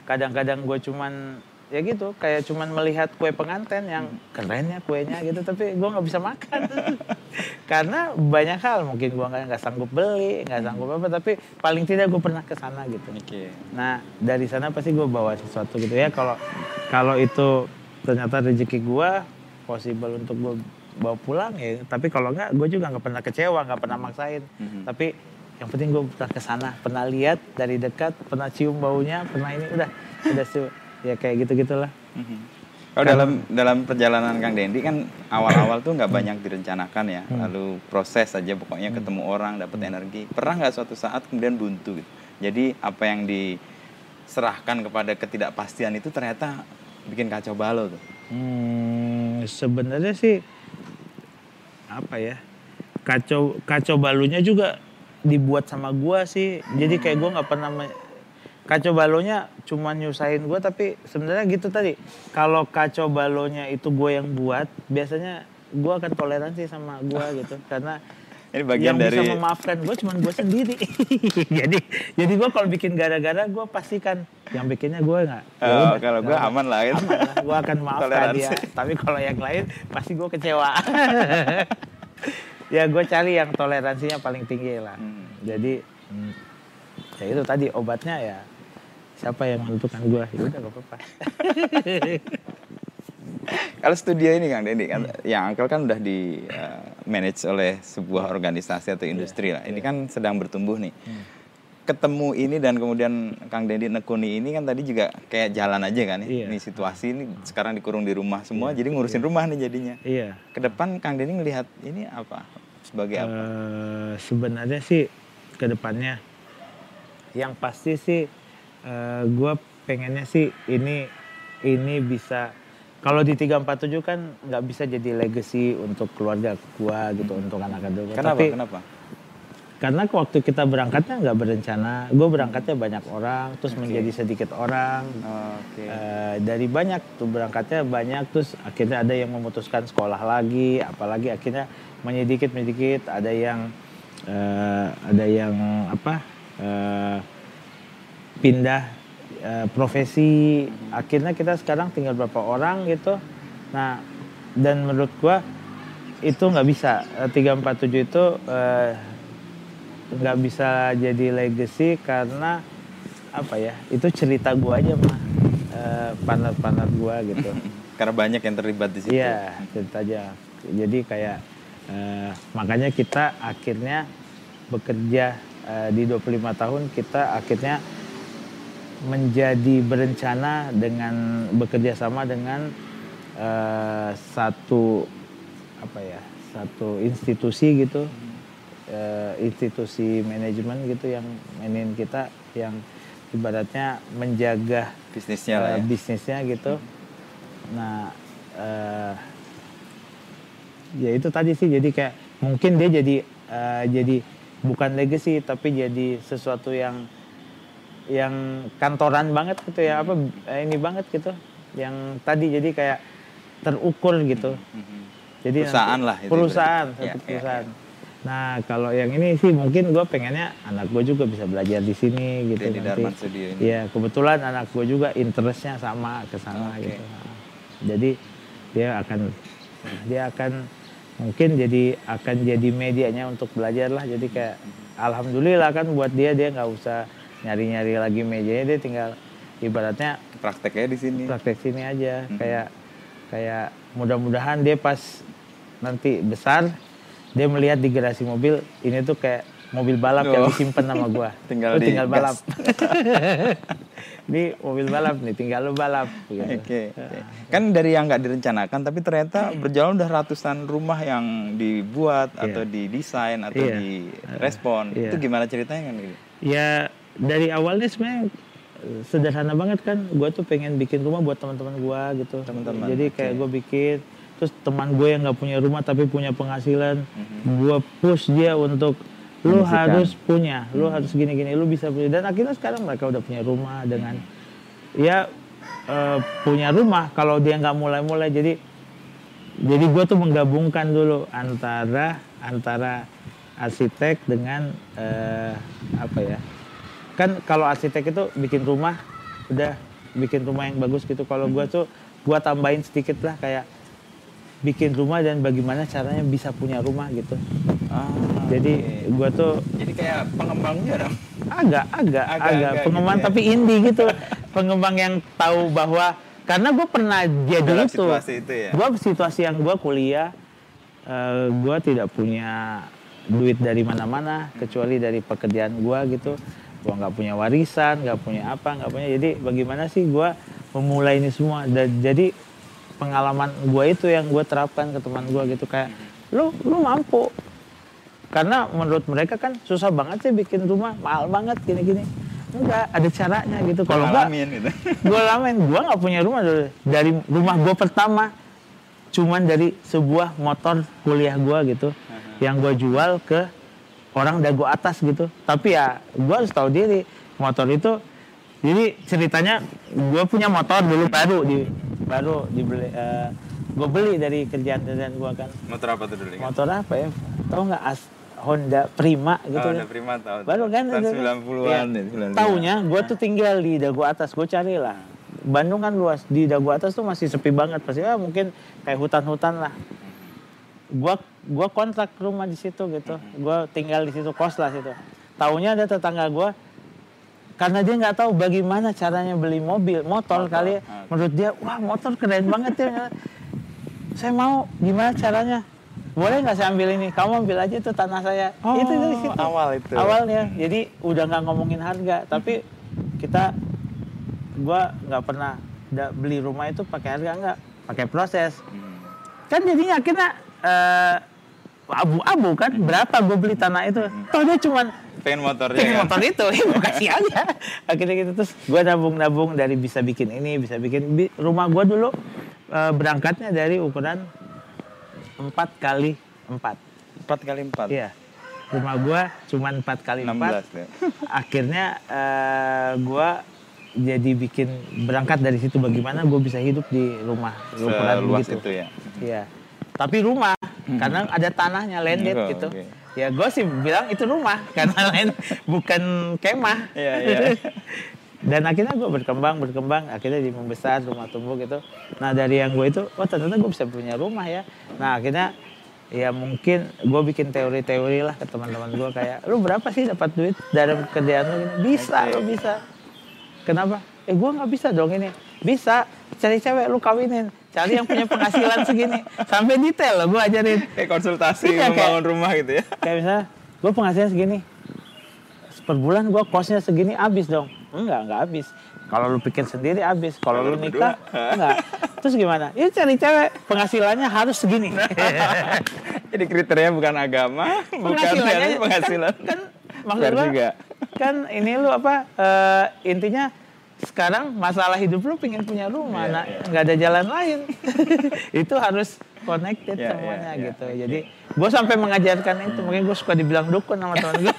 kadang-kadang gue cuman ya gitu kayak cuman melihat kue pengantin yang keren ya kuenya gitu tapi gue nggak bisa makan karena banyak hal mungkin gue nggak nggak sanggup beli nggak sanggup apa tapi paling tidak gue pernah ke sana gitu Oke. nah dari sana pasti gue bawa sesuatu gitu ya kalau kalau itu ternyata rezeki gue possible untuk gue bawa pulang ya tapi kalau nggak gue juga nggak pernah kecewa nggak pernah maksain Mhm. tapi yang penting gue pernah ke sana pernah lihat dari dekat pernah cium baunya pernah ini udah udah su ya kayak gitu gitulah Mhm. Kalau dalam dalam perjalanan Kang Dendi kan awal-awal tuh nggak banyak direncanakan ya, Hmm. lalu proses aja pokoknya ketemu orang, dapat energi. Pernah nggak suatu saat kemudian buntu gitu? Jadi apa yang diserahkan kepada ketidakpastian itu ternyata bikin kacau balau tuh. Hmm, sebenarnya sih apa ya kacau kacau balunya juga dibuat sama gua sih. Jadi kayak gua nggak pernah me- kacau balonya cuma nyusahin gua tapi sebenarnya gitu tadi. Kalau kacau balonya itu gue yang buat biasanya gua akan toleransi sama gua gitu. Karena Ini bagian yang dari bisa memaafkan gue cuma gue sendiri jadi jadi gue kalau bikin gara-gara gue pastikan yang bikinnya gue nggak Oh, kalau gue aman lah itu. gue akan maafkan Toleransi. dia tapi kalau yang lain pasti gue kecewa ya gue cari yang toleransinya paling tinggi lah Hmm. jadi hmm, ya itu tadi obatnya ya siapa yang menentukan gue ya udah gak apa-apa Kalau studio ini Kang Dendi kan, Hmm. yang Uncle kan udah di uh, manage oleh sebuah organisasi atau industri lah. Ini kan sedang bertumbuh nih. Hmm. Ketemu ini dan kemudian Kang Dendi nekuni ini kan tadi juga kayak jalan aja kan ya. Iya. Ini situasi ini sekarang dikurung di rumah semua, jadi ngurusin rumah nih jadinya. iya Ke depan Kang Dendi ngelihat ini apa? Sebagai apa? Eh, sebenarnya sih ke depannya yang pasti sih gue pengennya sih ini ini bisa kalau di 347 kan nggak bisa jadi legacy untuk keluarga gua gitu untuk anak anak Kenapa? tapi Kenapa? karena waktu kita berangkatnya nggak berencana. Gue berangkatnya banyak orang terus menjadi sedikit orang. Oke. Eh, dari banyak tuh berangkatnya banyak terus akhirnya ada yang memutuskan sekolah lagi apalagi akhirnya menyedikit menyedikit ada yang eh, ada yang apa eh, pindah eh, profesi akhirnya kita sekarang tinggal berapa orang gitu. Nah dan menurut gua itu nggak bisa. Eh, 347 itu eh, nggak bisa jadi legacy karena apa ya itu cerita gua aja mah eh, partner-partner gua gitu. Karena banyak yang terlibat di situ. iya cerita aja. Jadi kayak eh, makanya kita akhirnya bekerja eh, di 25 tahun kita akhirnya menjadi berencana dengan bekerja sama dengan eh, satu apa ya satu institusi gitu eh, institusi manajemen gitu yang mainin kita yang ibaratnya menjaga bisnisnya lah ya. bisnisnya gitu. Nah, eh, ya itu tadi sih jadi kayak mungkin dia jadi eh, jadi bukan legacy tapi jadi sesuatu yang yang kantoran banget gitu ya apa eh, ini banget gitu. Yang tadi jadi kayak terukur gitu. Mhm. Jadi Perusahaan nanti- lah itu perusahaan, berarti. satu Ya, ya, perusahaan. Nah kalau yang ini sih mungkin gue pengennya anak gue juga bisa belajar di sini gitu Di nanti. Studio ini. Iya kebetulan anak gue juga interestnya sama ke sana Oke. gitu. Jadi dia akan dia akan mungkin jadi akan jadi medianya untuk belajar lah. Jadi kayak alhamdulillah kan buat dia dia nggak usah nyari-nyari lagi mejanya dia tinggal ibaratnya Prakteknya di sini. praktek sini aja Mhm. kayak kayak mudah-mudahan dia pas nanti besar dia melihat di garasi mobil ini tuh kayak mobil balap yang Oh. disimpan sama gua Tinggal Lu tinggal balap ini mobil balap nih tinggal lu balap gitu. Oke, oke. Kan dari yang nggak direncanakan, tapi ternyata berjalan udah ratusan rumah yang dibuat Iya. atau didesain atau Iya. direspon. Iya. Itu gimana ceritanya kan? gitu? ya dari awalnya sebenarnya sederhana banget kan. Gue tuh pengen bikin rumah buat teman-teman gue gitu. Teman-teman, jadi kayak gue bikin terus teman gue yang nggak punya rumah tapi punya penghasilan gue push dia untuk lu harus punya lu harus gini-gini lu bisa punya. Dan akhirnya sekarang mereka udah punya rumah dengan ya eh, punya rumah kalau dia nggak mulai-mulai. Jadi jadi gue tuh menggabungkan dulu antara antara arsitek dengan eh, apa ya kan kalau arsitek itu bikin rumah udah bikin rumah yang bagus gitu kalau gue tuh gue tambahin sedikit lah kayak bikin rumah dan bagaimana caranya bisa punya rumah gitu Ah, jadi oke. gue tuh jadi kayak pengembangnya dong. agak agak agak, Agak-agak pengembang gitu ya. tapi indie gitu pengembang yang tahu bahwa karena gue pernah jadi Dalam itu situasi itu ya? gue situasi yang gue kuliah gue tidak punya duit dari mana-mana kecuali dari pekerjaan gue gitu gue nggak punya warisan nggak punya apa nggak punya. Jadi bagaimana sih gue memulai ini semua? Dan jadi pengalaman gue itu yang gue terapkan ke teman gue gitu. Kayak lu lu mampu. Karena menurut mereka kan susah banget sih bikin rumah mahal banget gini-gini. Enggak ada caranya gitu. Kalau enggak gitu. gue lamain. Gue nggak punya rumah dulu dari rumah gue pertama. Cuman dari sebuah motor kuliah gue gitu yang gue jual ke orang dagu atas gitu tapi ya gue harus tahu diri motor itu jadi ceritanya gue punya motor dulu baru di baru dibeli gue beli dari kerjaan kerjaan gue kan Motor apa tuh dulu? Kan? motor apa ya tau nggak as Honda Prima gitu oh, kan. udah prima tahun. Baru kan Tahun itu. 90-an Iya. nih, 95. Taunya gue tuh tinggal di Dago Atas, gue cari lah. Bandung kan luas, di Dago Atas tuh masih sepi banget. Pasti ya mungkin kayak hutan-hutan lah. Gua gua kontrak rumah di situ gitu. Gua tinggal di situ kos lah situ. Taunya ada tetangga gua karena dia nggak tahu bagaimana caranya beli mobil, motor, Motor, kali ya. ah. Menurut dia, wah motor keren banget ya. Saya mau, gimana caranya? Boleh nggak saya ambil ini? Kamu ambil aja tuh tanah saya. Oh, itu dari situ awal itu. awalnya jadi udah nggak ngomongin harga tapi kita gua nggak pernah beli rumah itu pakai harga nggak pakai proses Hmm. kan jadinya akhirnya eh, abu-abu kan berapa gue beli tanah itu toh dia cuman Pengen motornya pengen kan? motor itu ya gue kasih aja akhirnya gitu terus gue nabung-nabung dari bisa bikin ini bisa bikin bi- rumah gue dulu eh, berangkatnya dari ukuran 4 kali 4 Empat kali empat. Iya. Rumah gua cuma 4 kali 4. 16 ya. Akhirnya eh, gua jadi bikin berangkat dari situ bagaimana gue bisa hidup di rumah ukuran Seluas begitu. itu ya. Iya. Tapi rumah karena ada tanahnya landed Oh, gitu. oke. Ya gue sih bilang itu rumah karena lain bukan kemah. Iya, iya. Dan akhirnya gue berkembang berkembang akhirnya jadi membesar rumah tumbuh gitu. Nah dari yang gue itu, oh ternyata gue bisa punya rumah ya. Nah akhirnya ya mungkin gue bikin teori-teori lah ke teman-teman gue kayak, lu berapa sih dapat duit dalam kerjaan lu? Bisa, Oke. lu bisa. Kenapa? Eh gue nggak bisa dong ini. Bisa, cari cewek lu kawinin. Cari yang punya penghasilan segini. Sampai detail loh gue ajarin. Kayak konsultasi Iya, kayak- membangun rumah gitu ya. Kayak misalnya, gue penghasilan segini. Per bulan gue kosnya segini habis dong. Enggak, enggak habis. Kalau lu pikir sendiri habis. Kalau lu nikah, enggak. Terus gimana? Ya cari cewek, penghasilannya harus segini. Jadi kriteria bukan agama, bukan penghasilannya penghasilan. Kan, kan maksud juga. kan ini lu apa eh, intinya sekarang masalah hidup lu pengen punya rumah, Iya, nah iya. nggak ada jalan lain. itu harus connected Iya, semuanya iya. gitu. Jadi gue sampai mengajarkan itu, makanya gue suka dibilang dukun sama teman gue.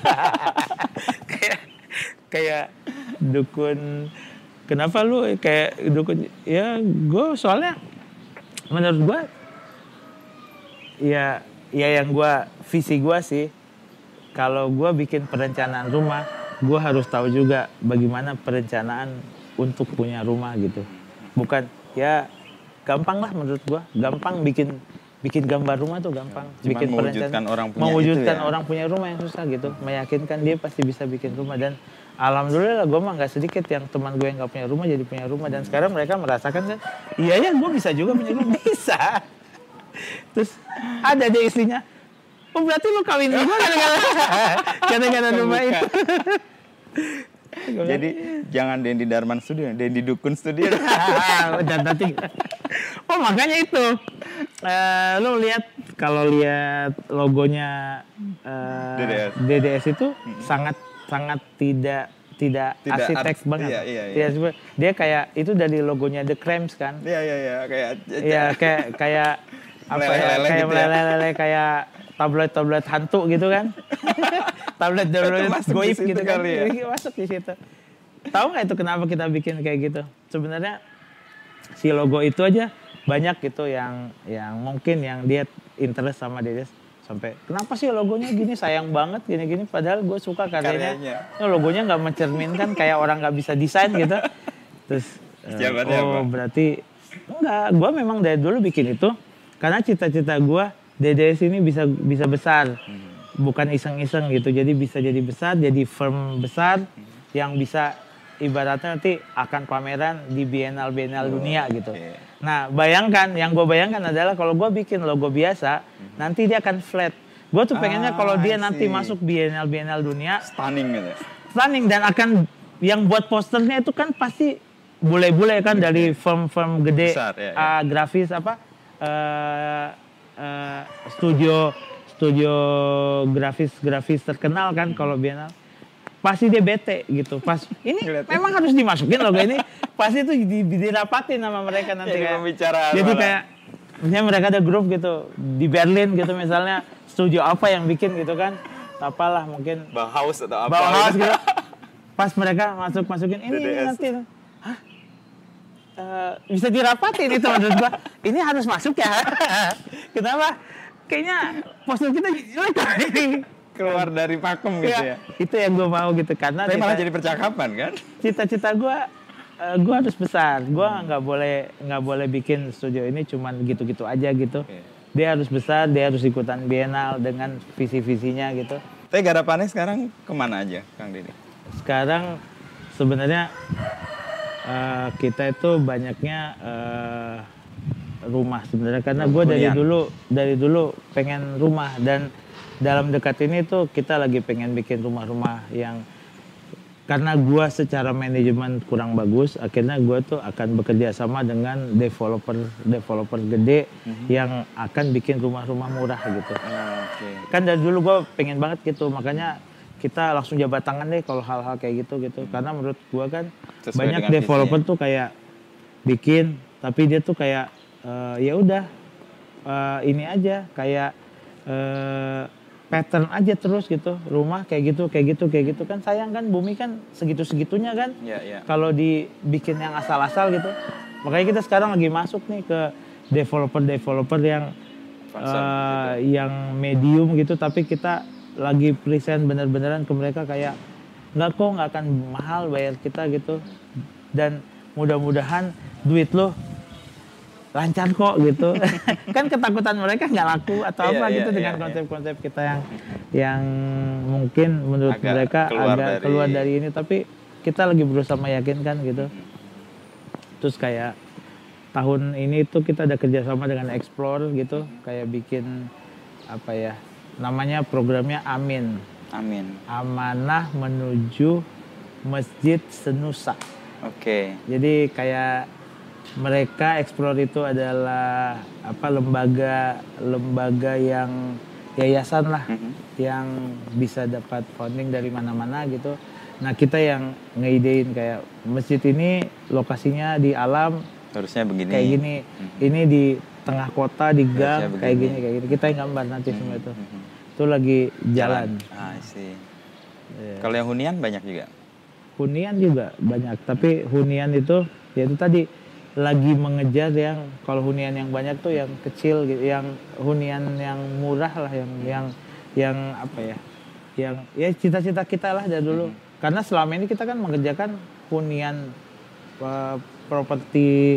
kayak kayak dukun. Kenapa lu kayak dukun? Ya gue soalnya menurut gue ya ya yang gue visi gue sih kalau gue bikin perencanaan rumah gue harus tahu juga bagaimana perencanaan untuk punya rumah gitu. Bukan ya gampang lah menurut gue gampang bikin bikin gambar rumah tuh gampang. Cuman bikin mewujudkan perencanaan orang punya mewujudkan itu ya. orang punya rumah yang susah gitu. Meyakinkan dia pasti bisa bikin rumah. Dan alhamdulillah gue mah nggak sedikit yang teman gue yang nggak punya rumah jadi punya rumah. Dan sekarang mereka merasakan kan iya ya gue bisa juga punya rumah. Bisa. Terus ada deh istrinya oh berarti lu kawin gue gara-gara gara-gara rumah itu. Jadi jangan Dendi Darman Studio, Dendi Dukun Studio. dan nanti oh makanya itu. Eh lu lihat kalau lihat logonya eh, DDS. DDS itu sangat sangat tidak tidak, Tidak arsitek art- banget. iya, iya, iya. Tidak dia kayak itu dari logonya The Cramps kan? Iya iya iya kayak Iya kayak kayak apa ya? Meleleh kayak gitu ya. meleleh kayak tablet-tablet hantu gitu kan. tablet tablet di goib gitu kan. kali ya. Iya, Masuk di situ. Tahu nggak itu kenapa kita bikin kayak gitu? Sebenarnya si logo itu aja banyak gitu yang yang mungkin yang dia interest sama dia sampai kenapa sih logonya gini sayang banget gini-gini padahal gue suka karyanya Karyanya. Ya, logonya nggak mencerminkan kayak orang nggak bisa desain gitu terus eh, Jawabannya oh apa? berarti enggak gue memang dari dulu bikin itu karena cita-cita gue DDS ini bisa bisa besar. Bukan iseng-iseng gitu. Jadi bisa jadi besar jadi firm besar yang bisa ibaratnya nanti akan pameran di bienal bienal dunia gitu. oke. nah bayangkan yang gue bayangkan adalah kalau gue bikin logo biasa nanti dia akan flat. Gue tuh pengennya Ah, kalau dia nanti masuk bienal bienal dunia stunning gitu. planning dan akan yang buat posternya itu kan pasti bule-bule kan dari firm-firm gede Besar, ya, ya. ah, grafis apa eh, eh, studio studio grafis grafis terkenal kan kalau bienal pasti dia bete gitu pas ini memang harus dimasukin logo ini pasti itu di, dirapatin sama mereka nanti Jadi kayak jadi kayak misalnya mereka ada grup gitu di Berlin gitu misalnya studio apa yang bikin gitu kan apalah mungkin Bauhaus atau apa? Bauhaus gitu. gitu. Pas mereka masuk masukin ini, ini nanti. Eh, bisa dirapatin itu menurut gua. Ini harus masuk ya. Kenapa? Kayaknya poster kita jelek kali. Keluar dari pakem gitu Ya, ya. itu yang gua mau gitu karena Tapi malah jadi percakapan kan? cita-cita gua eh, gua harus besar. Gua nggak boleh nggak boleh bikin studio ini cuman gitu-gitu aja gitu. Oke. Dia harus besar, dia harus ikutan bienal dengan visi-visinya gitu. Tapi garapannya sekarang ke mana aja, Kang Didi? sekarang sebenarnya eh, kita itu banyaknya eh, rumah sebenarnya. Karena gue dari dulu dari dulu pengen rumah. Dan dalam dekat ini tuh kita lagi pengen bikin rumah-rumah yang karena gue secara manajemen kurang bagus akhirnya gue tuh akan bekerja sama dengan developer developer gede yang akan bikin rumah-rumah murah gitu. Oke. kan dari dulu gue pengen banget gitu. Makanya kita langsung jabat tangan deh kalau hal-hal kayak gitu gitu. Karena menurut gue kan Sesuai banyak developer visinya. tuh kayak bikin tapi dia tuh kayak eh, ya udah eh, ini aja kayak eh, pattern aja terus gitu. Rumah kayak gitu kayak gitu kayak gitu. Kan sayang kan bumi kan segitu segitunya kan. Iya, iya. kalau dibikin yang asal-asal gitu. Makanya kita sekarang lagi masuk nih ke developer-developer yang Concern eh, yang medium gitu. Tapi kita lagi present bener-beneran ke mereka kayak nggak kok nggak akan mahal bayar kita gitu. Dan mudah-mudahan duit lo lancar kok gitu. Kan ketakutan mereka nggak laku atau Iya, apa iya, gitu dengan iya, iya. konsep-konsep kita yang yang mungkin menurut Agak mereka keluar agak dari- keluar dari ini. Tapi kita lagi berusaha meyakinkan gitu. Terus kayak tahun ini tuh kita ada kerjasama dengan Explore gitu. Kayak bikin apa ya namanya programnya Amin Amin. Amanah menuju Masjid Senusa Oke. jadi kayak mereka Explore itu adalah apa lembaga lembaga yang yayasan lah Mhm. yang bisa dapat funding dari mana-mana gitu Nah kita yang ngeidein kayak masjid ini lokasinya di alam Harusnya begini. kayak gini, Mhm. ini di tengah kota di Harusnya gang kayak begini. gini kayak gini. Kita yang gambar nanti semua itu. Mhm. Itu lagi jalan. Ah, I see. Iya. Kalau yang hunian banyak juga. Hunian juga banyak, tapi hunian itu ya itu tadi lagi mengejar yang kalau hunian yang banyak tuh yang kecil gitu, yang hunian yang murah lah yang yang yang apa ya? Yang ya cita-cita kita lah dari dulu. Karena selama ini kita kan mengerjakan hunian eh, properti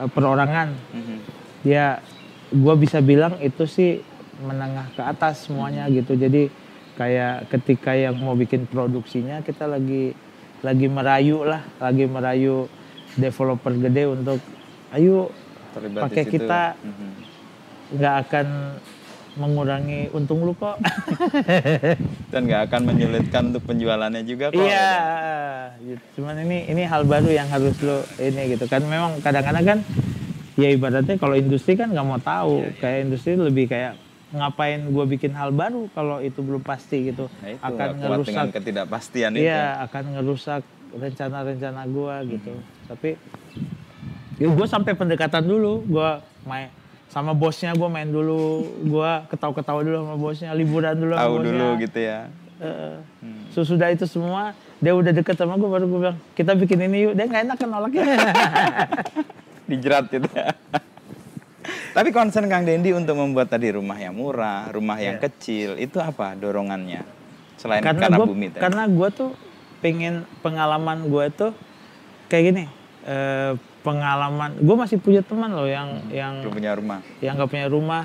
eh, perorangan. Mhm. Ya gua bisa bilang itu sih menengah ke atas semuanya gitu. Jadi kayak ketika yang mau bikin produksinya kita lagi lagi merayu lah, lagi merayu developer gede untuk ayo Pakai kita. Mhm. nggak akan mengurangi untung lu kok. Dan nggak akan menyulitkan untuk penjualannya juga kok. Iya, gitu. cuman ini ini hal baru yang harus lo ini gitu kan. Memang kadang-kadang kan ya ibaratnya kalau industri kan nggak mau tahu. Iya, Kayak industri lebih kayak ngapain gue bikin hal baru kalau itu belum pasti gitu. Nah, itu akan ngerusak ketidakpastian itu. Iya, akan ngerusak rencana-rencana gua gitu. Tapi ya gue sampai pendekatan dulu, gua main sama bosnya gue main dulu, gua ketawa-ketawa dulu sama bosnya, liburan dulu sama Tahu bosnya. dulu gitu ya. Heeh. Hmm. Sesudah itu semua, dia udah deket sama gue baru gue bilang kita bikin ini yuk. Dia nggak enak kan nolaknya. Dijerat gitu ya. Tapi concern Kang Dendi untuk membuat tadi rumah yang murah, rumah yang Iya. kecil, itu apa dorongannya? Selain karena karena, gue bumi tadi. karena gue tuh pengen pengalaman gue tuh kayak gini. eh, pengalaman gue masih punya teman loh yang yang Belum punya rumah. yang nggak punya rumah.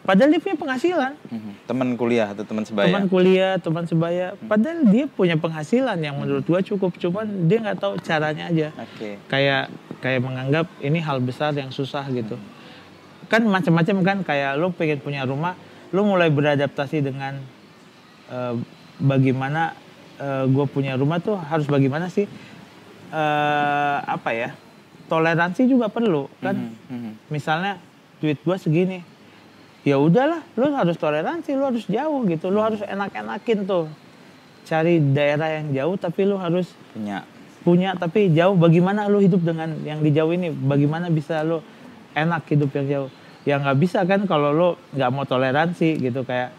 Padahal dia punya penghasilan. Mhm. Teman kuliah atau teman sebaya. Teman kuliah, teman sebaya. Padahal dia punya penghasilan yang menurut gua cukup. Cuman dia nggak tahu caranya aja. Oke. Kayak kayak menganggap ini hal besar yang susah gitu. Kan macam-macam kan kayak lo pengen punya rumah, lo mulai beradaptasi dengan eh, bagaimana gue punya rumah tuh harus bagaimana sih eh, apa ya toleransi juga perlu kan Mhm, mhm. misalnya duit gua segini ya udahlah lu harus toleransi lu harus jauh gitu lu harus enak-enakin tuh cari daerah yang jauh tapi lu harus Punya. punya tapi jauh bagaimana lu hidup dengan yang di jauh ini bagaimana bisa lu enak hidup yang jauh ya nggak bisa kan kalau lu nggak mau toleransi gitu kayak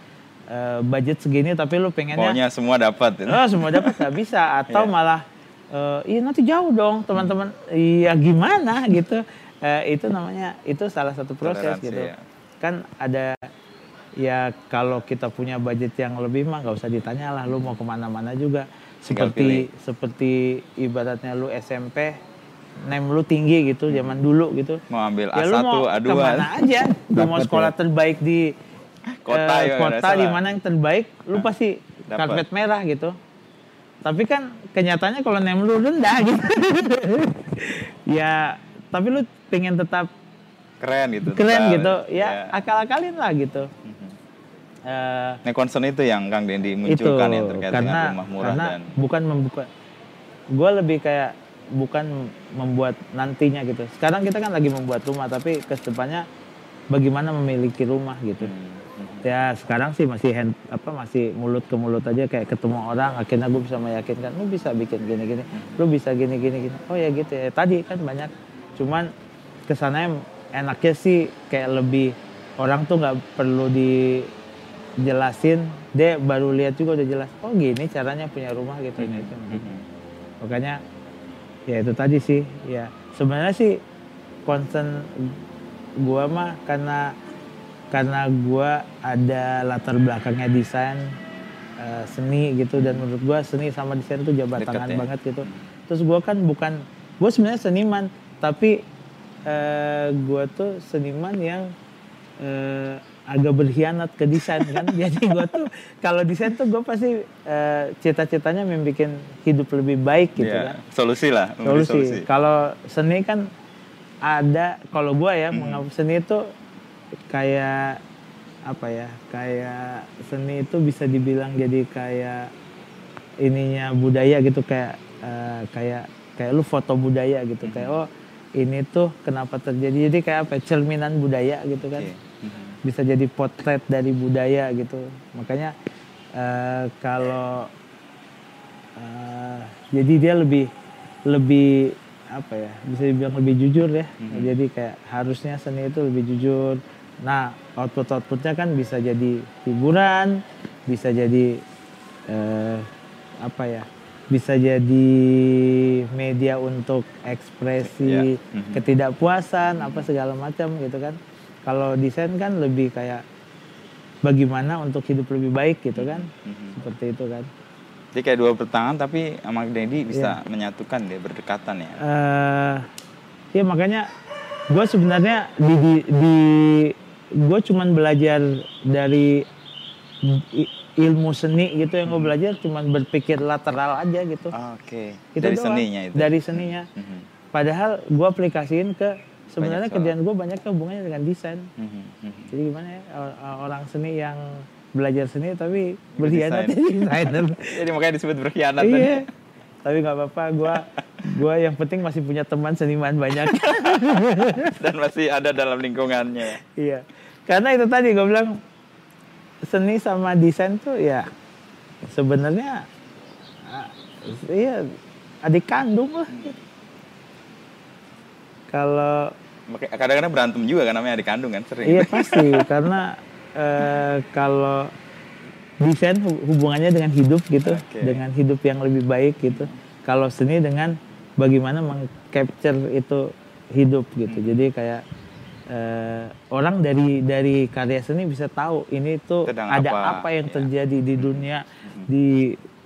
eh, budget segini tapi lu pengennya Pokoknya semua dapat. Oh, semua dapat nggak bisa atau Iya. malah eh iya nanti jauh dong teman-teman. Iya gimana gitu. Eh, itu namanya itu salah satu proses Toleransi, gitu. ya. Kan ada ya kalau kita punya budget yang lebih mah nggak usah ditanya lah lu mau ke mana-mana juga. Seperti seperti ibaratnya lu SMP nem lu tinggi gitu zaman dulu gitu. Mau ambil Ya A1, lu mau A2. ke mana aja. Lu mau sekolah ya. terbaik di Kota eh, ya, kota di mana yang terbaik, lu pasti Dapat. karpet merah gitu. Tapi kan kenyataannya kalau nem lu rendah gitu. ya, tapi lu pengen tetap Keren gitu. keren tetap. gitu. Ya. Ya, akal-akalin lah gitu. Eh, Nah, concern itu yang Kang Dendi itu munculkan ya terkait karena dengan rumah murah karena dan bukan membuka gue lebih kayak bukan membuat nantinya gitu sekarang kita kan lagi membuat rumah tapi ke depannya bagaimana memiliki rumah gitu Hmm, mhm. ya sekarang sih masih hand, apa masih mulut ke mulut aja kayak ketemu orang akhirnya gue bisa meyakinkan lu bisa bikin gini gini lu bisa gini gini gini oh ya gitu ya tadi kan banyak cuman kesannya enaknya sih kayak lebih orang tuh nggak perlu dijelasin. Dia baru lihat juga udah jelas oh gini caranya punya rumah gitu ini itu Mhm. makanya ya itu tadi sih ya. Sebenarnya sih concern gua mah karena karena gua ada latar belakangnya desain eh, seni gitu. Dan menurut gua seni sama desain itu jabat tangan ya. banget gitu. Terus gua kan bukan gua sebenarnya seniman tapi eh, gua tuh seniman yang eh, agak berkhianat ke desain kan jadi gua tuh kalau desain tuh gua pasti eh, cita-citanya membuat hidup lebih baik gitu Ya, kan solusi lah, solusi. solusi. Kalau seni kan ada kalau gua ya Hmm. menganggap seni itu kayak apa ya? Kayak seni itu bisa dibilang jadi kayak ininya budaya gitu kayak eh, kayak kayak lu foto budaya gitu kayak Hmm. oh ini tuh kenapa terjadi? Jadi kayak apa ya, cerminan budaya gitu kan. Oke. Mhm. bisa jadi potret dari budaya gitu. Makanya eh, kalau eh, jadi dia lebih lebih apa ya? Bisa dibilang lebih jujur ya. Jadi kayak harusnya seni itu lebih jujur. Nah output outputnya kan bisa jadi hiburan bisa jadi eh, apa ya bisa jadi media untuk ekspresi Ya, mhm. ketidakpuasan apa segala macam gitu kan kalau desain kan lebih kayak bagaimana untuk hidup lebih baik gitu kan Mhm. seperti itu kan Jadi kayak dua bertangan tapi sama Dedi Iya. bisa menyatukan deh berdekatan ya. eh ya makanya gue sebenarnya di di, di gue cuman belajar dari ilmu seni gitu yang gue belajar cuman berpikir lateral aja gitu Oke. Itu Dari doang. seninya itu. dari seninya Mhm. padahal gue aplikasiin ke sebenarnya kerjaan gue banyak hubungannya dengan desain Mhm, mhm. jadi gimana ya or- orang seni yang belajar seni tapi berkhianat jadi desainer Jadi makanya disebut berkhianat iya tapi nggak apa-apa gue gue yang penting masih punya teman seniman banyak Dan masih ada dalam lingkungannya. iya karena itu tadi gue bilang seni sama desain tuh ya sebenarnya iya adik kandung lah kalau Kadang-kadang berantem juga kan namanya adik kandung kan sering. Iya pasti karena eh, kalau desain hu- hubungannya dengan hidup gitu, Oke. dengan hidup yang lebih baik gitu. Kalau seni dengan bagaimana mengcapture itu hidup gitu. Hmm. Jadi kayak eh, orang dari dari karya seni bisa tahu ini tuh Sedang ada apa, apa, yang ya. terjadi di dunia di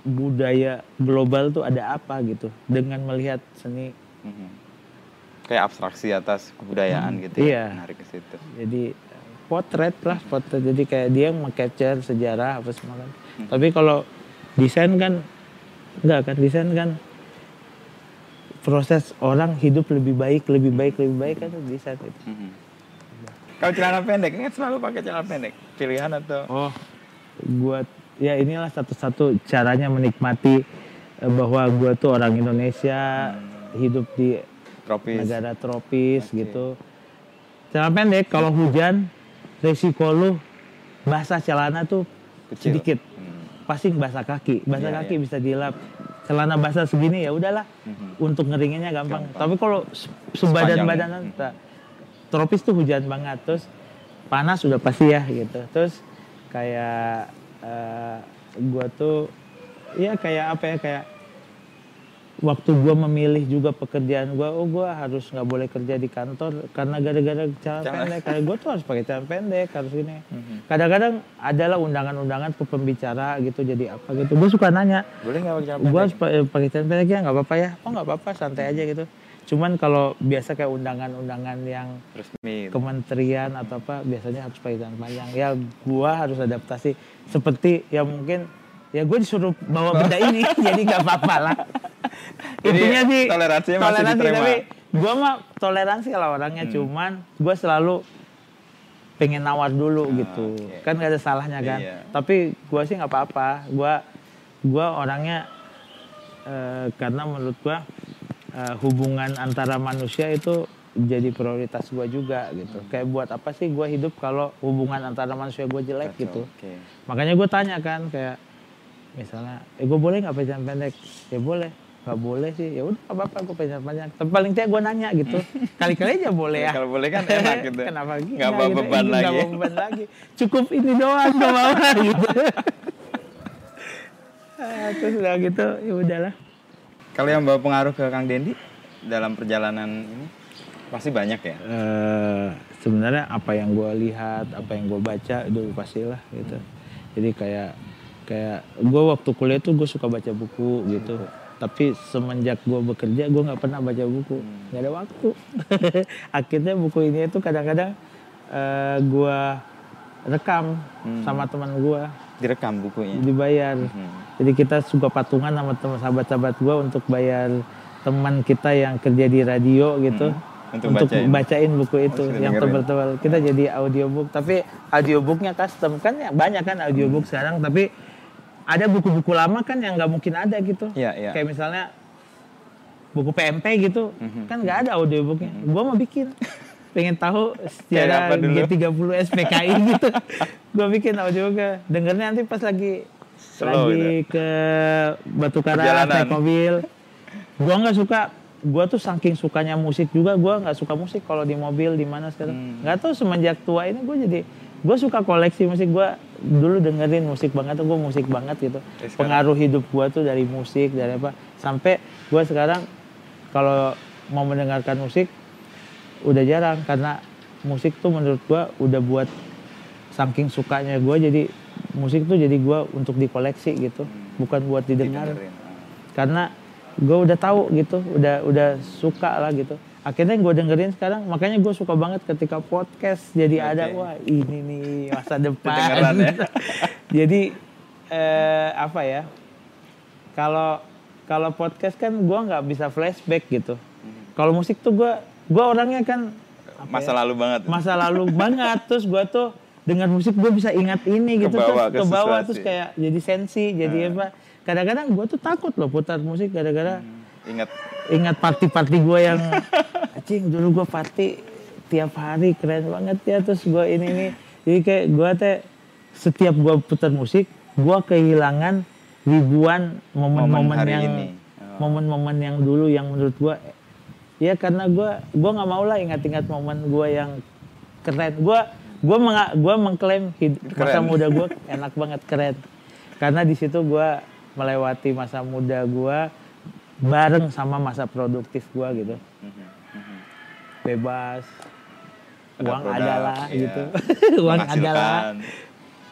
budaya global tuh ada apa gitu dengan melihat seni. Mhm. Kayak abstraksi atas kebudayaan gitu iya. ya. Menarik ke situ. jadi potret lah potret jadi kayak dia meng-capture sejarah apa semua kan tapi kalau desain kan enggak kan desain kan proses orang hidup lebih baik lebih baik lebih baik kan desain itu Mhm. Kalau celana pendek kan selalu pakai celana pendek. Pilihan atau oh gua ya inilah satu-satu caranya menikmati eh, bahwa gua tuh orang Indonesia hidup di tropis? negara tropis gitu celana pendek kalau hujan resiko lu basah celana tuh Kecil. sedikit Hmm. pasti basah kaki basah Iya, kaki iya. bisa dilap celana basah segini ya udahlah Mhm. untuk ngeringinnya gampang. Gampang. tapi kalau se- sebadan Sepanjang. badanan Mhm. Tropis tuh hujan banget terus panas sudah pasti ya gitu. Terus kayak eh, gua tuh ya kayak apa ya kayak waktu gua memilih juga pekerjaan gua oh gua harus nggak boleh kerja di kantor karena gara-gara celana Celana. pendek. Kayak gua tuh harus pakai celana pendek harus ini. Mhm. kadang-kadang adalah undangan-undangan ke pembicara gitu jadi apa gitu. Gue suka nanya Boleh nggak pakai celana gue pendek? harus eh, pakai celana pendek ya? Nggak apa-apa ya. Oh nggak apa-apa santai aja gitu cuman kalau biasa kayak undangan-undangan yang Resmi. kementerian atau apa biasanya harus pakai panjang ya gua harus adaptasi seperti ya mungkin ya gue disuruh bawa benda ini jadi nggak apa-apa lah intinya sih toleransinya masih toleransi diterima. tapi gue mah toleransi kalau orangnya Hmm. cuman gue selalu pengen nawar dulu gitu oke. kan gak ada salahnya kan Iya. tapi gue sih nggak apa-apa gue gua orangnya eh, karena menurut gue eh, hubungan antara manusia itu jadi prioritas gue juga gitu. Kayak buat apa sih gue hidup kalau hubungan antara manusia gue jelek Kacau, gitu? Oke. makanya gue tanya kan kayak misalnya eh gue boleh nggak celana pendek? Ya boleh. Nggak boleh sih. Ya udah apa apa gue celana panjang. Tapi paling tidak gue nanya gitu. Kali-kali aja boleh ya. Kalau boleh kan enak gitu. kenapa gitu Nggak bawa beban Iya, lagi. bawa beban lagi. Cukup ini doang ke bawah gitu. Ah, terus udah gitu ya udahlah Kalau yang bawa pengaruh ke Kang Dendi dalam perjalanan ini pasti banyak ya. eh sebenarnya apa yang gue lihat, apa yang gue baca itu pastilah gitu. Jadi kayak kayak gue waktu kuliah tuh gue suka baca buku gitu. Tapi semenjak gue bekerja gue nggak pernah baca buku, nggak ada waktu. Akhirnya buku ini tuh kadang-kadang eh gue rekam sama teman gue Direkam bukunya. dibayar. Hmm. Jadi kita suka patungan sama teman sahabat-sahabat gue untuk bayar teman kita yang kerja di radio gitu Hmm, untuk bacain. bacain buku itu kita yang tebal-tebal. Kita jadi audiobook tapi audiobooknya custom kan ya banyak kan audiobook Hmm. sekarang tapi ada buku-buku lama kan yang nggak mungkin ada gitu. Iya, iya. Kayak misalnya buku PMP gitu Mhm. kan nggak ada audiobooknya. Gua mau bikin pengen tahu sejarah dulu? G30 SPKI gitu. Gua bikin audiobooknya. Dengernya nanti pas lagi Slow lagi ke Batu Perjalanan. naik mobil. Gua nggak suka. Gua tuh saking sukanya musik juga. Gua nggak suka musik kalau di mobil di mana sekarang. Hmm. Nggak tahu semenjak tua ini gue jadi gue suka koleksi musik. Gua dulu dengerin musik banget tuh gue musik banget gitu. Eh, sekarang? Pengaruh hidup gua tuh dari musik dari apa sampai gua sekarang kalau mau mendengarkan musik udah jarang karena musik tuh menurut gua udah buat saking sukanya gua jadi musik tuh jadi gua untuk dikoleksi gitu bukan buat didengar Didengerin. karena gua udah tahu gitu udah udah suka lah gitu akhirnya gue dengerin sekarang makanya gue suka banget ketika podcast jadi ada Oke. wah ini nih masa depan ya. jadi eh, apa ya kalau kalau podcast kan gua nggak bisa flashback gitu kalau musik tuh gua gua orangnya kan Masa ya, lalu banget. masa lalu banget. Terus gua tuh dengan musik gue bisa ingat ini gitu Kebawa terus ke bawah terus kayak jadi sensi jadi apa. Kadang-kadang gue tuh takut loh putar musik gara-gara Ingat. ingat party-party gue yang anjing dulu gue party tiap hari keren banget ya. Terus gue ini ini. Jadi kayak gue teh setiap gue putar musik gue kehilangan ribuan Momen momen-momen hari yang ini. Oh. momen-momen yang dulu yang menurut gue ya karena gue gue nggak mau lah ingat-ingat momen gue yang keren. Gue gue menga- gua mengklaim hid- masa Keren. muda gue enak banget keren. Karena di situ gue melewati masa muda gue bareng sama masa produktif gue gitu. Bebas. Ada uang produk, adalah iya. gitu. Uang adalah.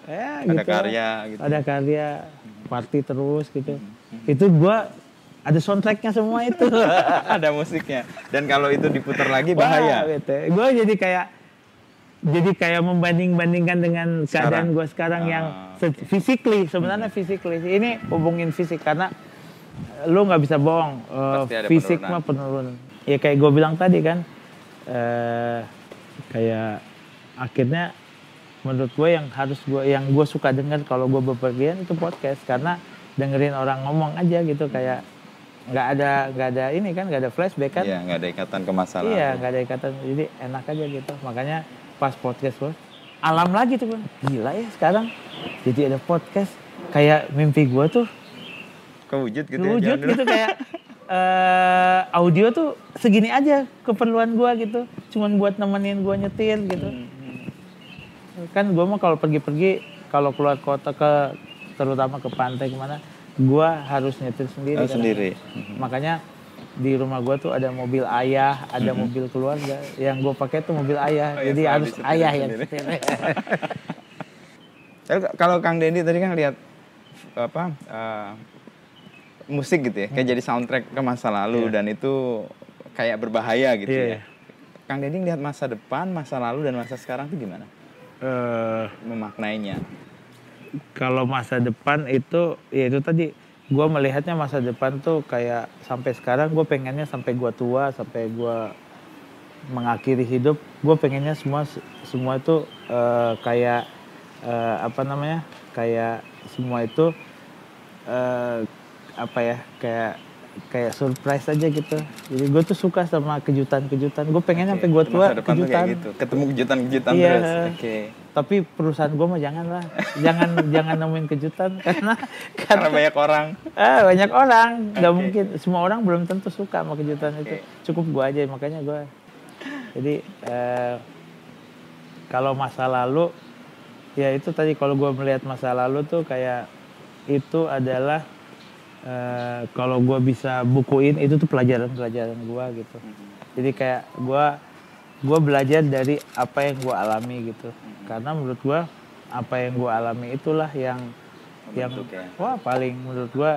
Ya, ada gitu. karya gitu. ada karya party terus gitu. Itu gue ada soundtracknya semua itu ada musiknya. Dan kalau itu diputar lagi bahaya. Gue jadi kayak jadi kayak membanding-bandingkan dengan Sekarang. keadaan gue sekarang Ah, yang se- physically sebenarnya physically ini hubungin fisik karena lu nggak bisa bohong ada fisik penurunan. mah penurun ya kayak gue bilang tadi kan eh kayak akhirnya menurut gue yang harus gue yang gue suka dengar kalau gue bepergian itu podcast karena dengerin orang ngomong aja gitu kayak nggak ada nggak ada ini kan nggak ada flashback kan Iya, nggak ada ikatan ke masa lalu. Iya, nggak ada ikatan. Jadi enak aja gitu. Makanya pas podcast gue, alam lagi tuh bang. Gila ya sekarang. Jadi ada podcast. Kayak mimpi gue tuh Kewujud gitu ya. wujud zaman dulu. gitu kayak eh, audio tuh segini aja keperluan gue gitu. Cuman buat nemenin gue nyetir gitu. Hmm. Kan gue mah kalau pergi-pergi, kalau keluar kota ke terutama ke pantai ke mana, gue harus nyetir sendiri. Oh, kadang-kadang. sendiri. Makanya di rumah gue tuh ada mobil ayah, ada mobil keluarga. Yang gue pakai tuh mobil ayah. Oh, ya, Jadi selalu harus ayah yang. Tapi kalau Kang Dendi tadi kan lihat apa eh, musik gitu ya, kayak jadi soundtrack ke masa lalu dan itu kayak berbahaya gitu Iya, ya. iya. Kang Dendi lihat masa depan, masa lalu dan masa sekarang itu gimana? Eh, Memaknainya. Kalau masa depan itu, ya itu tadi gue melihatnya masa depan tuh kayak sampai sekarang gue pengennya sampai gue tua, sampai gue mengakhiri hidup, gue pengennya semua semua itu eh, kayak eh, apa namanya, kayak semua itu eh, apa ya, kayak kayak surprise aja gitu. Jadi gue tuh suka sama kejutan-kejutan. Gue pengen sampai gue tua kejutan. kayak gitu. Ketemu kejutan-kejutan Iya. terus. Oke. Tapi perusahaan gue mah jangan lah, jangan jangan nemuin kejutan karena Karena karena banyak orang. ah, banyak orang, nggak Oke. mungkin semua orang belum tentu suka sama kejutan itu. Oke. Cukup gue aja makanya gue. Jadi eh, kalau masa lalu, ya itu tadi kalau gue melihat masa lalu tuh kayak itu adalah eh, kalau gue bisa bukuin itu tuh pelajaran-pelajaran gue gitu. Jadi kayak gue gue belajar dari apa yang gue alami gitu. Karena menurut gue apa yang gue alami itulah yang yang Membentuk ya. wah paling menurut gue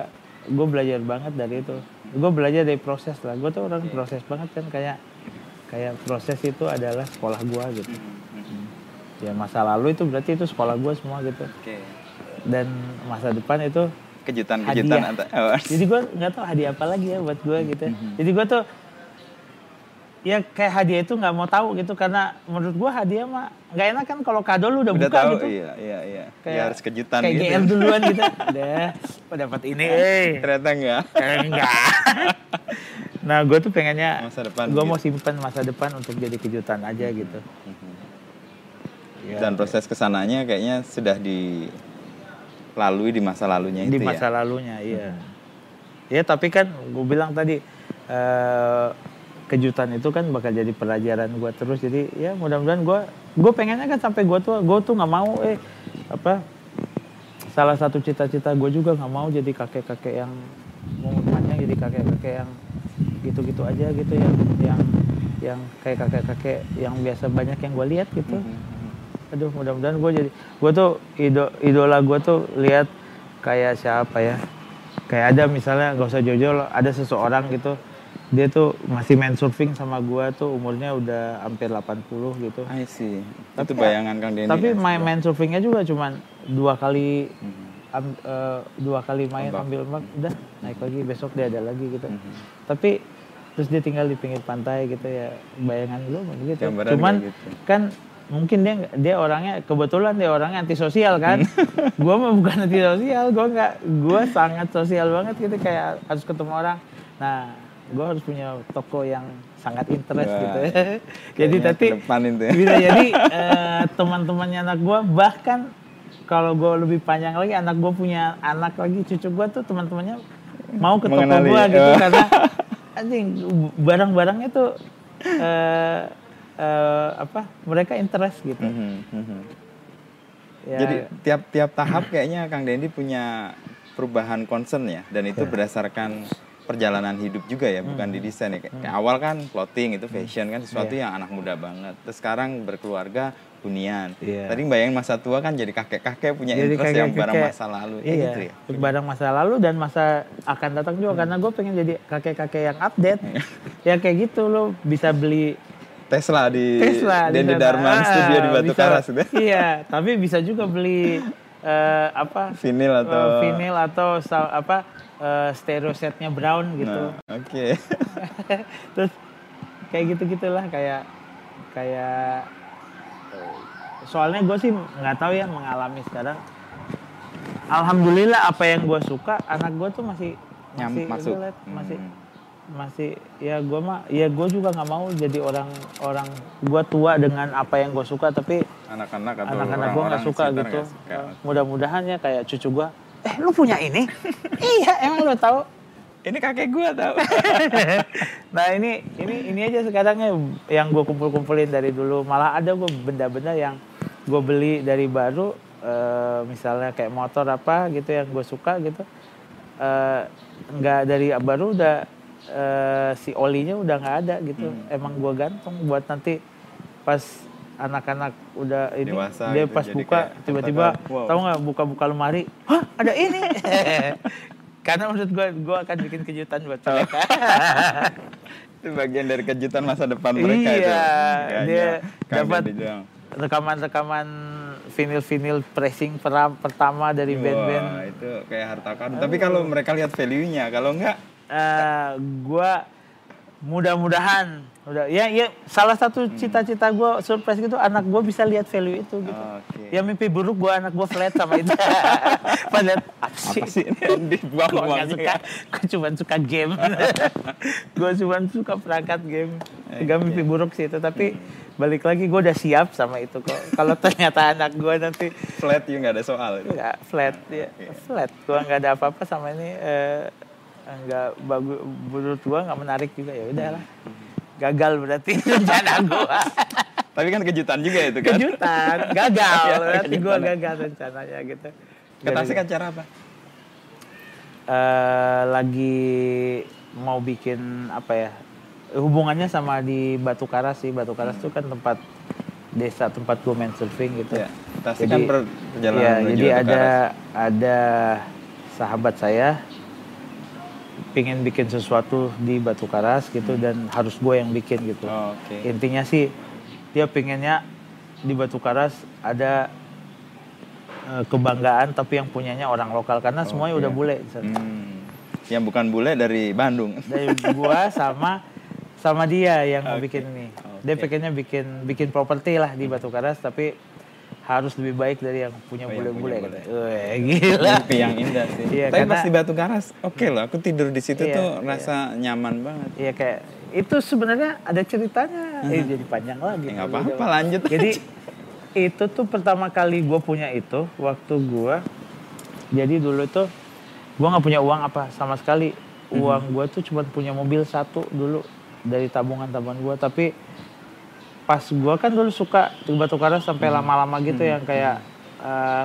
gue belajar banget dari itu. Gue belajar dari proses lah. Gue tuh orang proses banget kan kayak kayak proses itu adalah sekolah gue gitu. Ya masa lalu itu berarti itu sekolah gue semua gitu. Dan masa depan itu Hadiah. antar. oh, jadi gue nggak tahu hadiah apa lagi ya buat gue gitu jadi gue tuh ya kayak hadiah itu nggak mau tahu gitu karena menurut gue hadiah mah nggak enak kan kalau kado lu udah, udah buka tahu gitu. iya iya iya. Kayak- ya harus kejutan kayak gitu GR duluan gitu. Udah oh, dapat ini. Eh ternyata enggak. Enggak. Nah gue tuh pengennya Masa depan gue gitu. mau simpan masa depan untuk jadi kejutan aja gitu. Ya, dan proses ke sananya kayaknya sudah di lalui di masa lalunya di itu masa ya. lalunya iya. Ya tapi kan gue bilang tadi eh, kejutan itu kan bakal jadi pelajaran gue terus. Jadi ya mudah-mudahan gue gue pengennya kan sampai gue tuh gue tuh nggak mau eh apa salah satu cita-cita gue juga nggak mau jadi kakek-kakek yang umurnya jadi kakek-kakek yang gitu-gitu aja gitu yang yang yang kayak kakek-kakek yang biasa banyak yang gue lihat gitu. Mhm. aduh mudah-mudahan gue jadi gue tuh ido, idola gue tuh lihat kayak siapa ya. Kayak ada misalnya gak usah loh, ada seseorang gitu dia tuh masih main surfing sama gue tuh umurnya udah hampir 80 gitu I see. Tapi itu bayangan Kang Denny. tapi ya, main main surfingnya juga cuman dua kali eh, dua kali main Ombak. ambil ombak udah naik lagi besok dia ada lagi gitu Mhm. tapi terus dia tinggal di pinggir pantai gitu ya bayangan gue begitu Gambaran cuman gitu. kan mungkin dia dia orangnya kebetulan dia orangnya antisosial kan gue mah bukan antisosial gue nggak gue sangat sosial banget gitu kayak harus ketemu orang nah gue harus punya toko yang sangat interest Wah, gitu jadi Kayaknya tadi ya. bisa jadi eh, teman-temannya anak gue bahkan kalau gue lebih panjang lagi anak gue punya anak lagi cucu gue tuh teman-temannya mau ke toko gue gitu karena anjing barang-barangnya tuh eh eh, apa mereka interest gitu Mhm, mhm. ya, Jadi tiap-tiap tahap kayaknya Kang Dendi punya perubahan concern ya dan itu Ya. berdasarkan perjalanan hidup juga ya, bukan Hmm. di desain ya. Kayak kayak awal kan clothing itu fashion kan sesuatu Iya. yang anak muda banget. Terus sekarang berkeluarga hunian. Iya. Tadi bayangin masa tua kan jadi kakek-kakek punya Jadi interest yang barang masa lalu. Ya iya gitu ya. barang masa lalu dan masa akan datang juga karena gue pengen jadi kakek-kakek yang update ya kayak gitu lo bisa beli Tesla di Tesla di. Darman Ah, Studio di Batu bisa- Karas. Iya, tapi bisa juga beli eh, apa? Vinil atau eh, vinil atau apa eh, stereo setnya Brown gitu. Nah, oke. Terus kayak gitu gitulah kayak kayak soalnya gue sih nggak tahu ya mengalami sekarang. Alhamdulillah apa yang gue suka anak gue tuh masih Nyam masih masuk. relate, masih Hmm. Masih ya gue mah ya gue juga nggak mau jadi orang orang gue tua dengan apa yang gue suka tapi anak-anak atau anak-anak gue orang-orang nggak suka? Gitu mudah-mudahan ya kayak cucu gue eh lu punya ini? Iya emang lu tahu. Ini kakek gua tau. nah ini ini ini aja sekarang ya yang gue kumpul-kumpulin dari dulu. Malah ada gue benda-benda yang gue beli dari baru eh, misalnya kayak motor apa gitu yang gue suka gitu. Eh, nggak dari baru udah eh, si olinya udah nggak ada gitu Hmm. emang gue gantung buat nanti pas anak-anak udah ini Dewasa dia gitu, pas buka tiba-tiba. Wow. tahu nggak buka-buka lemari hah ada ini karena menurut gue gue akan bikin kejutan buat Oh. mereka itu bagian dari kejutan masa depan mereka itu. Iya, dia dapat rekaman-rekaman vinil-vinil pressing pertama dari band-band itu kayak harta karun. Tapi kalau mereka lihat value-nya, kalau enggak eh gua mudah-mudahan udah ya ya salah satu Hmm. cita-cita gua surprise gitu anak gua bisa lihat value itu gitu oke. ya mimpi buruk gua anak gua flat sama itu pada apa sih, Apa sih ini nggak suka gua cuma suka game gua cuma suka perangkat game gak mimpi buruk sih itu tapi balik lagi gua udah siap sama itu kok kalau ternyata anak gua nanti flat you nggak ada soal. itu. Enggak, flat ya. Flat. Gua nggak ada apa-apa sama ini eh enggak bagus menurut gua nggak menarik juga ya udahlah. Gagal berarti rencana gua. Tapi kan kejutan juga itu kan. Kejutan, gagal. Iya, berarti gua kejutan. gagal rencananya gitu. Ke Tasik acara apa? Eh, lagi mau bikin apa ya? Hubungannya sama di Batu Karas sih. Batu Karas itu kan tempat desa tempat gua main surfing gitu. Ya, Jadi- kan per- perjalanan menuju jadi ada Karas. ada sahabat saya pingin bikin sesuatu di Batu Karas gitu dan harus gue yang bikin gitu. Oh, Oke. Intinya sih dia pinginnya di Batu Karas ada eh, kebanggaan tapi yang punyanya orang lokal karena semuanya Oke. udah bule. Hmm. Yang bukan bule dari Bandung. Dari gua sama sama dia yang mau Oke. bikin ini. Dia Oke. pengennya bikin bikin properti lah di Batu Karas tapi harus lebih baik dari yang punya Oh, bule-bule. gitu. Weh, gila. Mimpi yang indah sih. Iya, Tapi karena- pas di Batu Karas, oke loh. Aku tidur di situ Iya, tuh iya. rasa nyaman banget. Iya kayak itu sebenarnya ada ceritanya. Eh jadi panjang lagi. Ya, nggak kalau apa-apa, lanjut Jadi itu tuh pertama kali gue punya itu waktu gue jadi dulu tuh gue nggak punya uang apa sama sekali uang gue tuh cuma punya mobil satu dulu dari tabungan tabungan gue tapi pas gue kan dulu suka batu karas sampai lama-lama gitu yang kayak eh,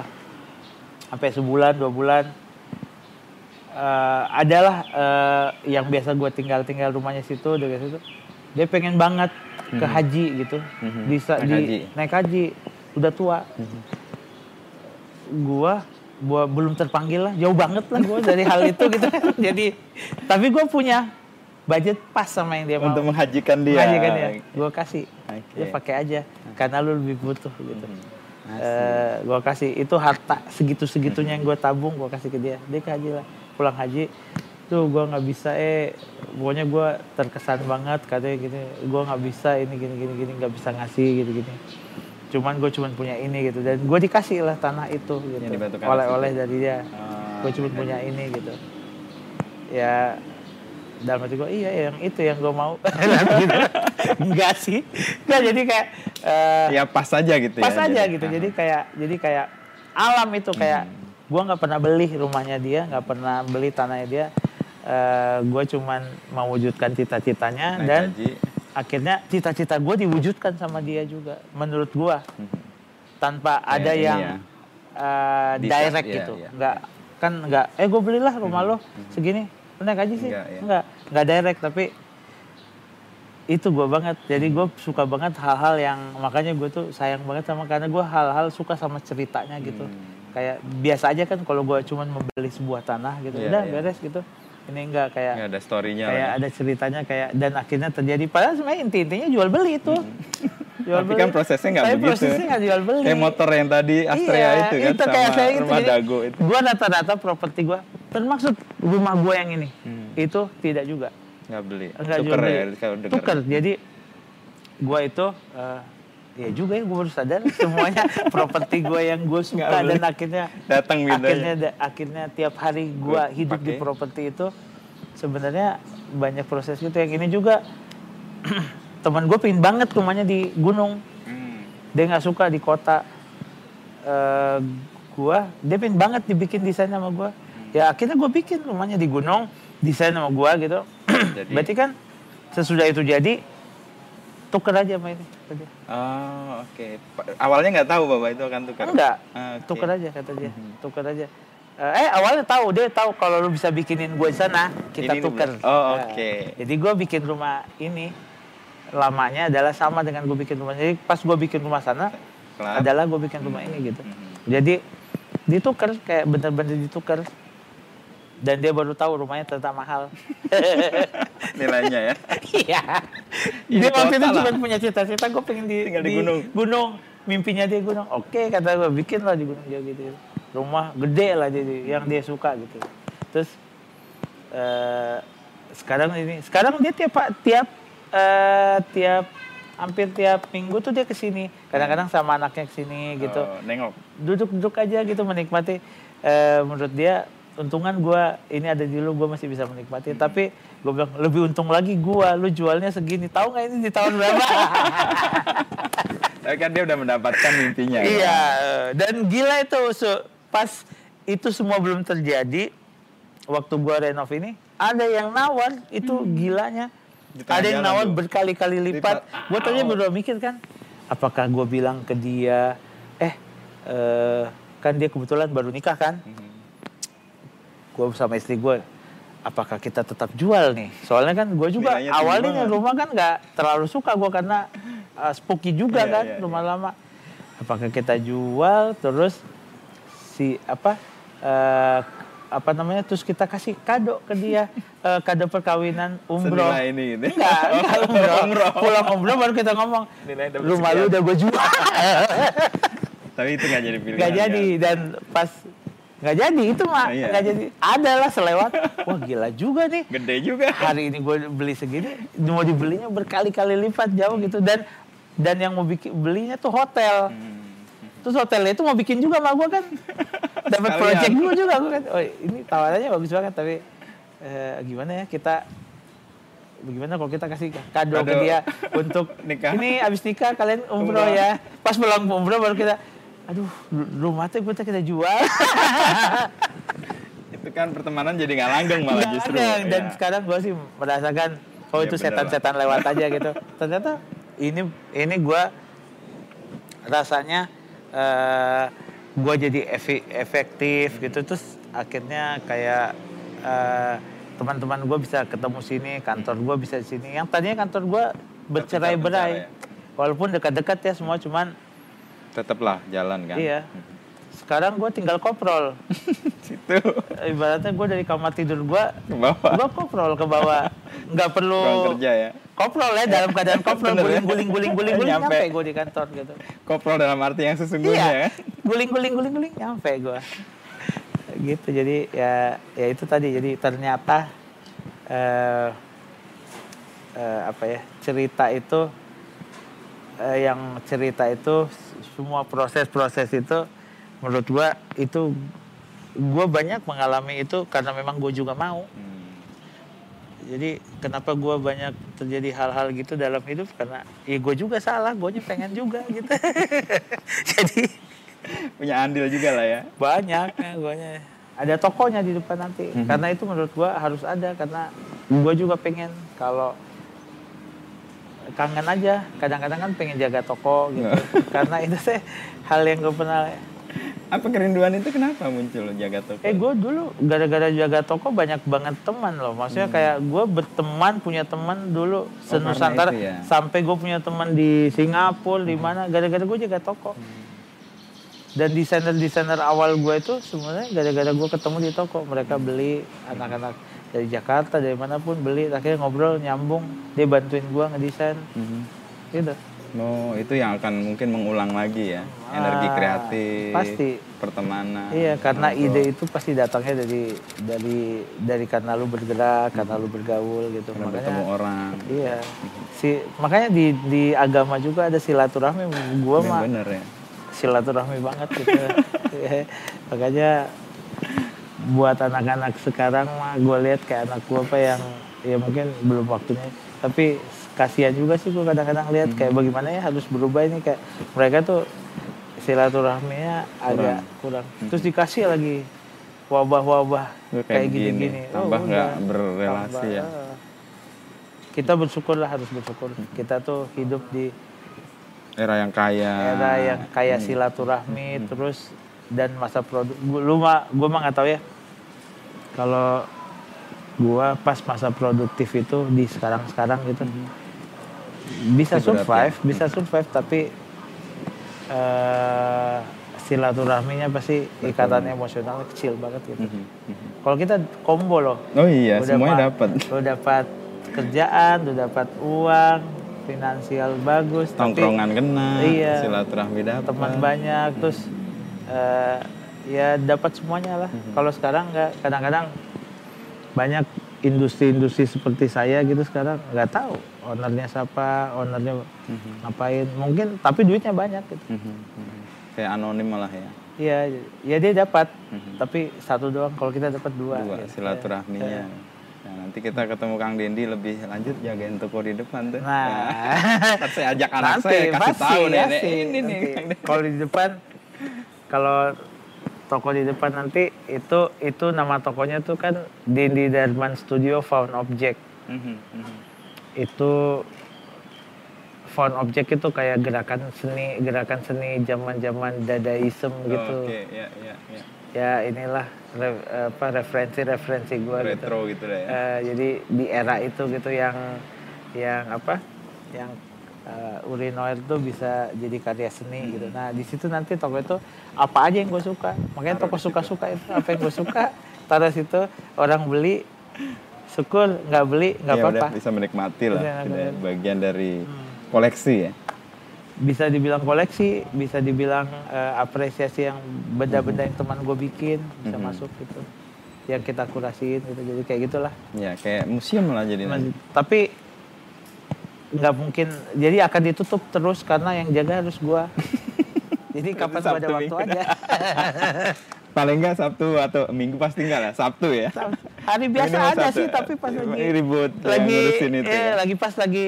sampai sebulan dua bulan. Eh, adalah eh, yang biasa gue tinggal-tinggal rumahnya situ dari situ dia pengen banget ke haji gitu. Mhm. bisa Naik di haji. naik haji. Udah tua. Gua gua belum terpanggil lah. Jauh banget lah gua dari hal itu gitu. Jadi tapi gua punya budget pas sama yang dia mau. Untuk menghajikan dia. Mengajikan dia. Gua kasih. Oke. ya pakai aja. Karena lu lebih butuh gitu. Mhm. Eh, gua kasih. Itu harta segitu segitunya yang gua tabung gua kasih ke dia. Dia ke haji lah. Pulang haji tuh gua nggak bisa eh pokoknya gua terkesan banget katanya gini gua nggak bisa ini gini gini gini nggak bisa ngasih gitu gini cuman gue cuman punya ini gitu. Dan gue dikasih lah tanah itu gitu. oleh-oleh dari dia. Ah, gue cuma punya ini gitu. Ya dalam hati gue iya yang itu yang gue mau enggak sih enggak jadi kayak eh, Ya pas aja gitu pas ya. aja jadi. gitu Ah. jadi kayak jadi kayak alam itu kayak Hmm. gue nggak pernah beli rumahnya dia nggak pernah beli tanahnya dia gue cuman mewujudkan cita-citanya Naik dan haji. akhirnya cita-cita gue diwujudkan sama dia juga menurut gue Mhm. tanpa Kayak ada yang ya. eh, Bisa, direct iya, gitu iya. nggak kan nggak eh gue belilah rumah lo segini Lo naik aja sih Enggak, iya. nggak nggak direct tapi itu gue banget jadi gue suka banget hal-hal yang makanya gue tuh sayang banget sama karena gue hal-hal suka sama ceritanya gitu Hmm. kayak biasa aja kan kalau gue cuman membeli sebuah tanah gitu Iya, udah iya. beres gitu ini enggak kayak Nggak ada story-nya kayak lah. ada ceritanya kayak dan akhirnya terjadi padahal sebenarnya inti-intinya jual beli itu jual Tapi kan prosesnya nggak Tapi begitu. prosesnya nggak jual beli Kayak motor yang tadi Astrea Iya, itu kan sama kayak saya itu. rumah dago itu. Gua rata-rata properti gua termasuk rumah gua yang ini Hmm. itu tidak juga Nggak beli. enggak Tuker jual beli. ya kalau. Tuker. Jadi gua itu eh, ya juga ya gua baru sadar semuanya properti gua yang gua suka Nggak dan akhirnya Datang gitu akhirnya da- akhirnya tiap hari gua Gua hidup di pakai. properti itu sebenarnya banyak proses gitu. Yang ini juga teman gue pingin banget rumahnya di gunung. Hmm. dia nggak suka di kota. Eh gua dia pengen banget dibikin desain sama gua. Ya akhirnya gue bikin rumahnya di gunung desain sama gua gitu. Jadi- berarti kan sesudah itu jadi tuker aja sama ini kata dia. Oh, oke. Pa- Awalnya nggak tahu Bapak itu akan tukar. enggak Ah, oke. tuker aja kata dia tuker aja Eh, eh awalnya tahu dia tahu kalau lu bisa bikinin gue di sana kita Ini tuker dulu. Oh, Nah, oke. jadi gue bikin rumah ini lamanya adalah sama dengan gue bikin rumah jadi pas gue bikin rumah sana Kelar. adalah gue bikin rumah ini gitu. Mhm. Jadi ditukar kayak bener-bener ditukar. Dan dia baru tahu rumahnya ternyata mahal. Nilainya ya. Iya. Dia waktu itu cuma punya cita-cita gue pengen di, Tinggal di gunung. gunung. Mimpinya dia gunung. Oke kata gue bikin lah di gunung jauh gitu. Rumah gede lah jadi yang dia suka gitu. Terus eh sekarang ini sekarang dia tiap tiap eh, tiap hampir tiap minggu tuh dia ke sini kadang-kadang sama anaknya ke sini gitu Oh, nengok. duduk-duduk aja gitu menikmati Eh, menurut dia untungan gua ini ada di lu gua masih bisa menikmati tapi gue bilang lebih untung lagi gua lu jualnya segini tahu nggak ini di tahun berapa Tapi kan dia udah mendapatkan mimpinya. kan? iya dan gila itu Su. pas itu semua belum terjadi waktu gua renov ini ada yang nawar itu gilanya Di tengah ada yang nawar berkali-kali lipat Lipat. gue tadi berdua mikir kan apakah gue bilang ke dia eh eh, kan dia kebetulan baru nikah kan Mhm. Gue sama istri gue apakah kita tetap jual nih soalnya kan gue juga awalnya rumah kan nggak terlalu suka gue karena uh, spooky juga Iya, kan iya, rumah lama apakah kita jual terus si apa eh, apa namanya terus kita kasih kado ke dia eh, kado perkawinan umroh Senilai ini gitu. enggak, enggak umroh. Umroh. pulang umroh baru kita ngomong rumah lu udah gue jual Tapi itu nggak jadi pilihan. nggak jadi kan? dan pas nggak jadi itu mah Iya. nggak jadi adalah selewat wah gila juga nih Gede juga. hari ini gue beli segini mau dibelinya berkali-kali lipat jauh gitu dan dan yang mau bikin belinya tuh hotel Hmm. terus hotelnya itu mau bikin juga sama gue kan dapat project gue juga gue kan oh ini tawarannya bagus banget tapi eh, gimana ya kita bagaimana kalau kita kasih kado, ke Kado. dia untuk Nikah. ini abis nikah kalian umroh, Umroh. ya pas pulang umroh baru kita aduh ru- rumah tuh kita kita jual. Kan pertemanan jadi nggak langgeng malah Nggak justru. ada. dan Iya. sekarang gue sih merasakan oh Iya, itu setan-setan lewat aja gitu. Ternyata ini ini gue rasanya eh gue jadi efi- efektif gitu. Terus akhirnya kayak eh, teman-teman gue bisa ketemu sini kantor gue bisa di sini. Yang tadinya kantor gue bercerai-berai. Berpencar-pencar walaupun dekat-dekat ya semua cuman Tetaplah jalan kan. iya sekarang gue tinggal koprol Situ ibaratnya gue dari kamar tidur gue ke bawah. gue koprol ke bawah nggak perlu kerja ya. koprol ya dalam keadaan koprol Bener ya? guling guling guling guling guling Nyampe. nyampe gue di kantor gitu Koprol dalam arti yang sesungguhnya iya ya. guling guling guling guling nyampe gue gitu jadi ya ya itu tadi jadi ternyata eh, eh, apa ya cerita itu eh, yang cerita itu semua proses-proses itu menurut gua itu gua banyak mengalami itu karena memang gue juga mau Hmm. jadi kenapa gua banyak terjadi hal-hal gitu dalam hidup karena ya gue juga salah gue pengen juga gitu jadi Punya andil juga lah ya. banyak ya guanya ada tokonya di depan nanti Mhm. karena itu menurut gua harus ada karena gua juga pengen kalau kangen aja. Kadang-kadang kan pengen jaga toko gitu. Karena itu teh hal yang gue pernah Apa kerinduan itu kenapa muncul jaga toko? eh gue dulu gara-gara jaga toko banyak banget teman loh. Maksudnya kayak gue berteman punya teman dulu senusantara Hmm. Oh, itu ya. sampai gue punya teman di Singapura di mana gara-gara gue jaga toko. Dan desainer desainer awal gue itu sebenarnya gara-gara gue ketemu di toko. Mereka beli anak-anak dari Jakarta dari mana pun beli akhirnya ngobrol nyambung dia bantuin gue ngedesain Mhm. gitu Oh, itu yang akan mungkin mengulang lagi ya. Energi Ah, kreatif. pasti. Pertemanan. Iya, karena ngobrol. ide itu pasti datangnya dari dari dari karena lu bergerak, karena lu bergaul gitu. Karena bertemu makanya orang. iya. Si makanya di di agama juga ada silaturahmi. Gua Yang mah bener ya. silaturahmi banget gitu. Iya. makanya buat anak-anak sekarang mah gue lihat kayak anak gua apa yang ya mungkin belum waktunya tapi kasihan juga sih gue kadang-kadang lihat kayak bagaimana ya harus berubah ini kayak mereka tuh silaturahminya agak kurang, terus dikasih lagi wabah-wabah Kayak kayak gini, gini-gini tambah nggak udah. berrelasi Tambah, ya. eh. kita bersyukur lah harus bersyukur kita tuh hidup di Era yang kaya. era yang kayak Hmm. silaturahmi terus dan masa produk gua lu mah gua mah nggak tahu ya kalau gua pas masa produktif itu di sekarang sekarang gitu bisa Itu berat survive bisa survive tapi eh silaturahminya pasti ikatan emosional kecil banget gitu Mhm, mhm. kalau kita combo loh Oh iya, Lu semuanya dapat- lu dapat kerjaan lu dapat uang finansial bagus tapi Tongkrongan kena, Iya. silaturahmi dapat. teman banyak terus eh, ya dapat semuanya lah Mhm. kalau sekarang nggak kadang-kadang banyak industri-industri seperti saya gitu sekarang nggak tahu ownernya siapa ownernya Mhm, ngapain mungkin tapi duitnya banyak gitu mhm, mhm. Kayak anonim malah ya. iya ya dia dapat Mhm. tapi satu doang kalau kita dapat dua, Dua gitu. silaturahminya. Nah, nanti kita ketemu Kang Dendi lebih lanjut jagain toko di depan tuh. Nah. Ntar saya ajak anak nanti saya kasih pasti tahu nih, ini nih. Kalau di depan kalau toko di depan nanti itu itu nama tokonya tuh kan Dindi Darman Studio Found Object Mhm, mhm. itu Found Object itu kayak gerakan seni gerakan seni zaman zaman dadaism gitu Oh, Oke, ya, ya, ya. ya inilah re- apa referensi referensi gue gitu Retro gitu lah ya. Eh, jadi di era itu gitu yang yang apa yang uh, urinoir tuh bisa jadi karya seni gitu nah di situ nanti toko itu apa aja yang gue suka makanya toko suka-suka itu apa yang gue suka taruh situ orang beli syukur nggak beli nggak Ya apa-apa bisa menikmati lah. Tidak bener. bagian dari koleksi ya. bisa dibilang koleksi bisa dibilang eh, apresiasi yang benda-benda yang teman gue bikin bisa Mhm. masuk gitu yang kita kurasiin gitu jadi kayak gitulah Ya kayak museum lah jadi. Masjid. Tapi nggak mungkin. Jadi akan ditutup terus karena yang jaga harus gua. Jadi kapan gua ada Sabtu waktu Minggu. aja. Paling enggak Sabtu atau Minggu pasti enggak lah, Sabtu ya. Hari biasa Minimal ada Sabtu. sih, tapi pas lagi Ribut ya, lagi itu eh, ya. lagi pas lagi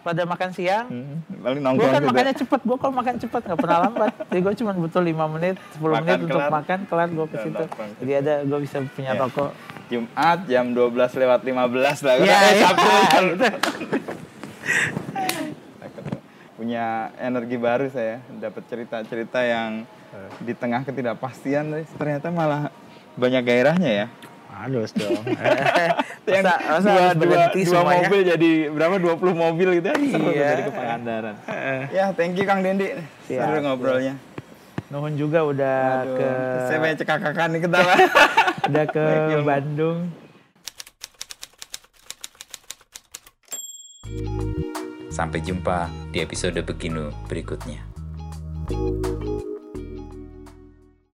pada makan siang Hmm, paling gue nongkrong kan juga. makannya cepet gue kalau makan cepet nggak pernah lambat jadi gue cuma butuh 5 menit 10 Makan menit untuk kelar. makan kelar gue ke situ jadi ada gue bisa punya Ya. toko Jumat jam 12 lewat 15 lah. Iya, Eh, iya, Sabtu. Punya energi baru saya, dapat cerita-cerita yang Eh. di tengah ketidakpastian ternyata malah banyak gairahnya ya. Halus dong. Yang masa, masa dua, harus dua, dua semuanya? mobil jadi berapa 20 mobil gitu ya seru tuh Iya. jadi ke Pangandaran. ya, thank you Kang Dendi. Siap, Seru ngobrolnya. Nuhun juga udah Aduh, ke saya banyak cekakakan nih ketawa. udah ke. Bandung. Sampai jumpa di episode Beginu berikutnya. thank you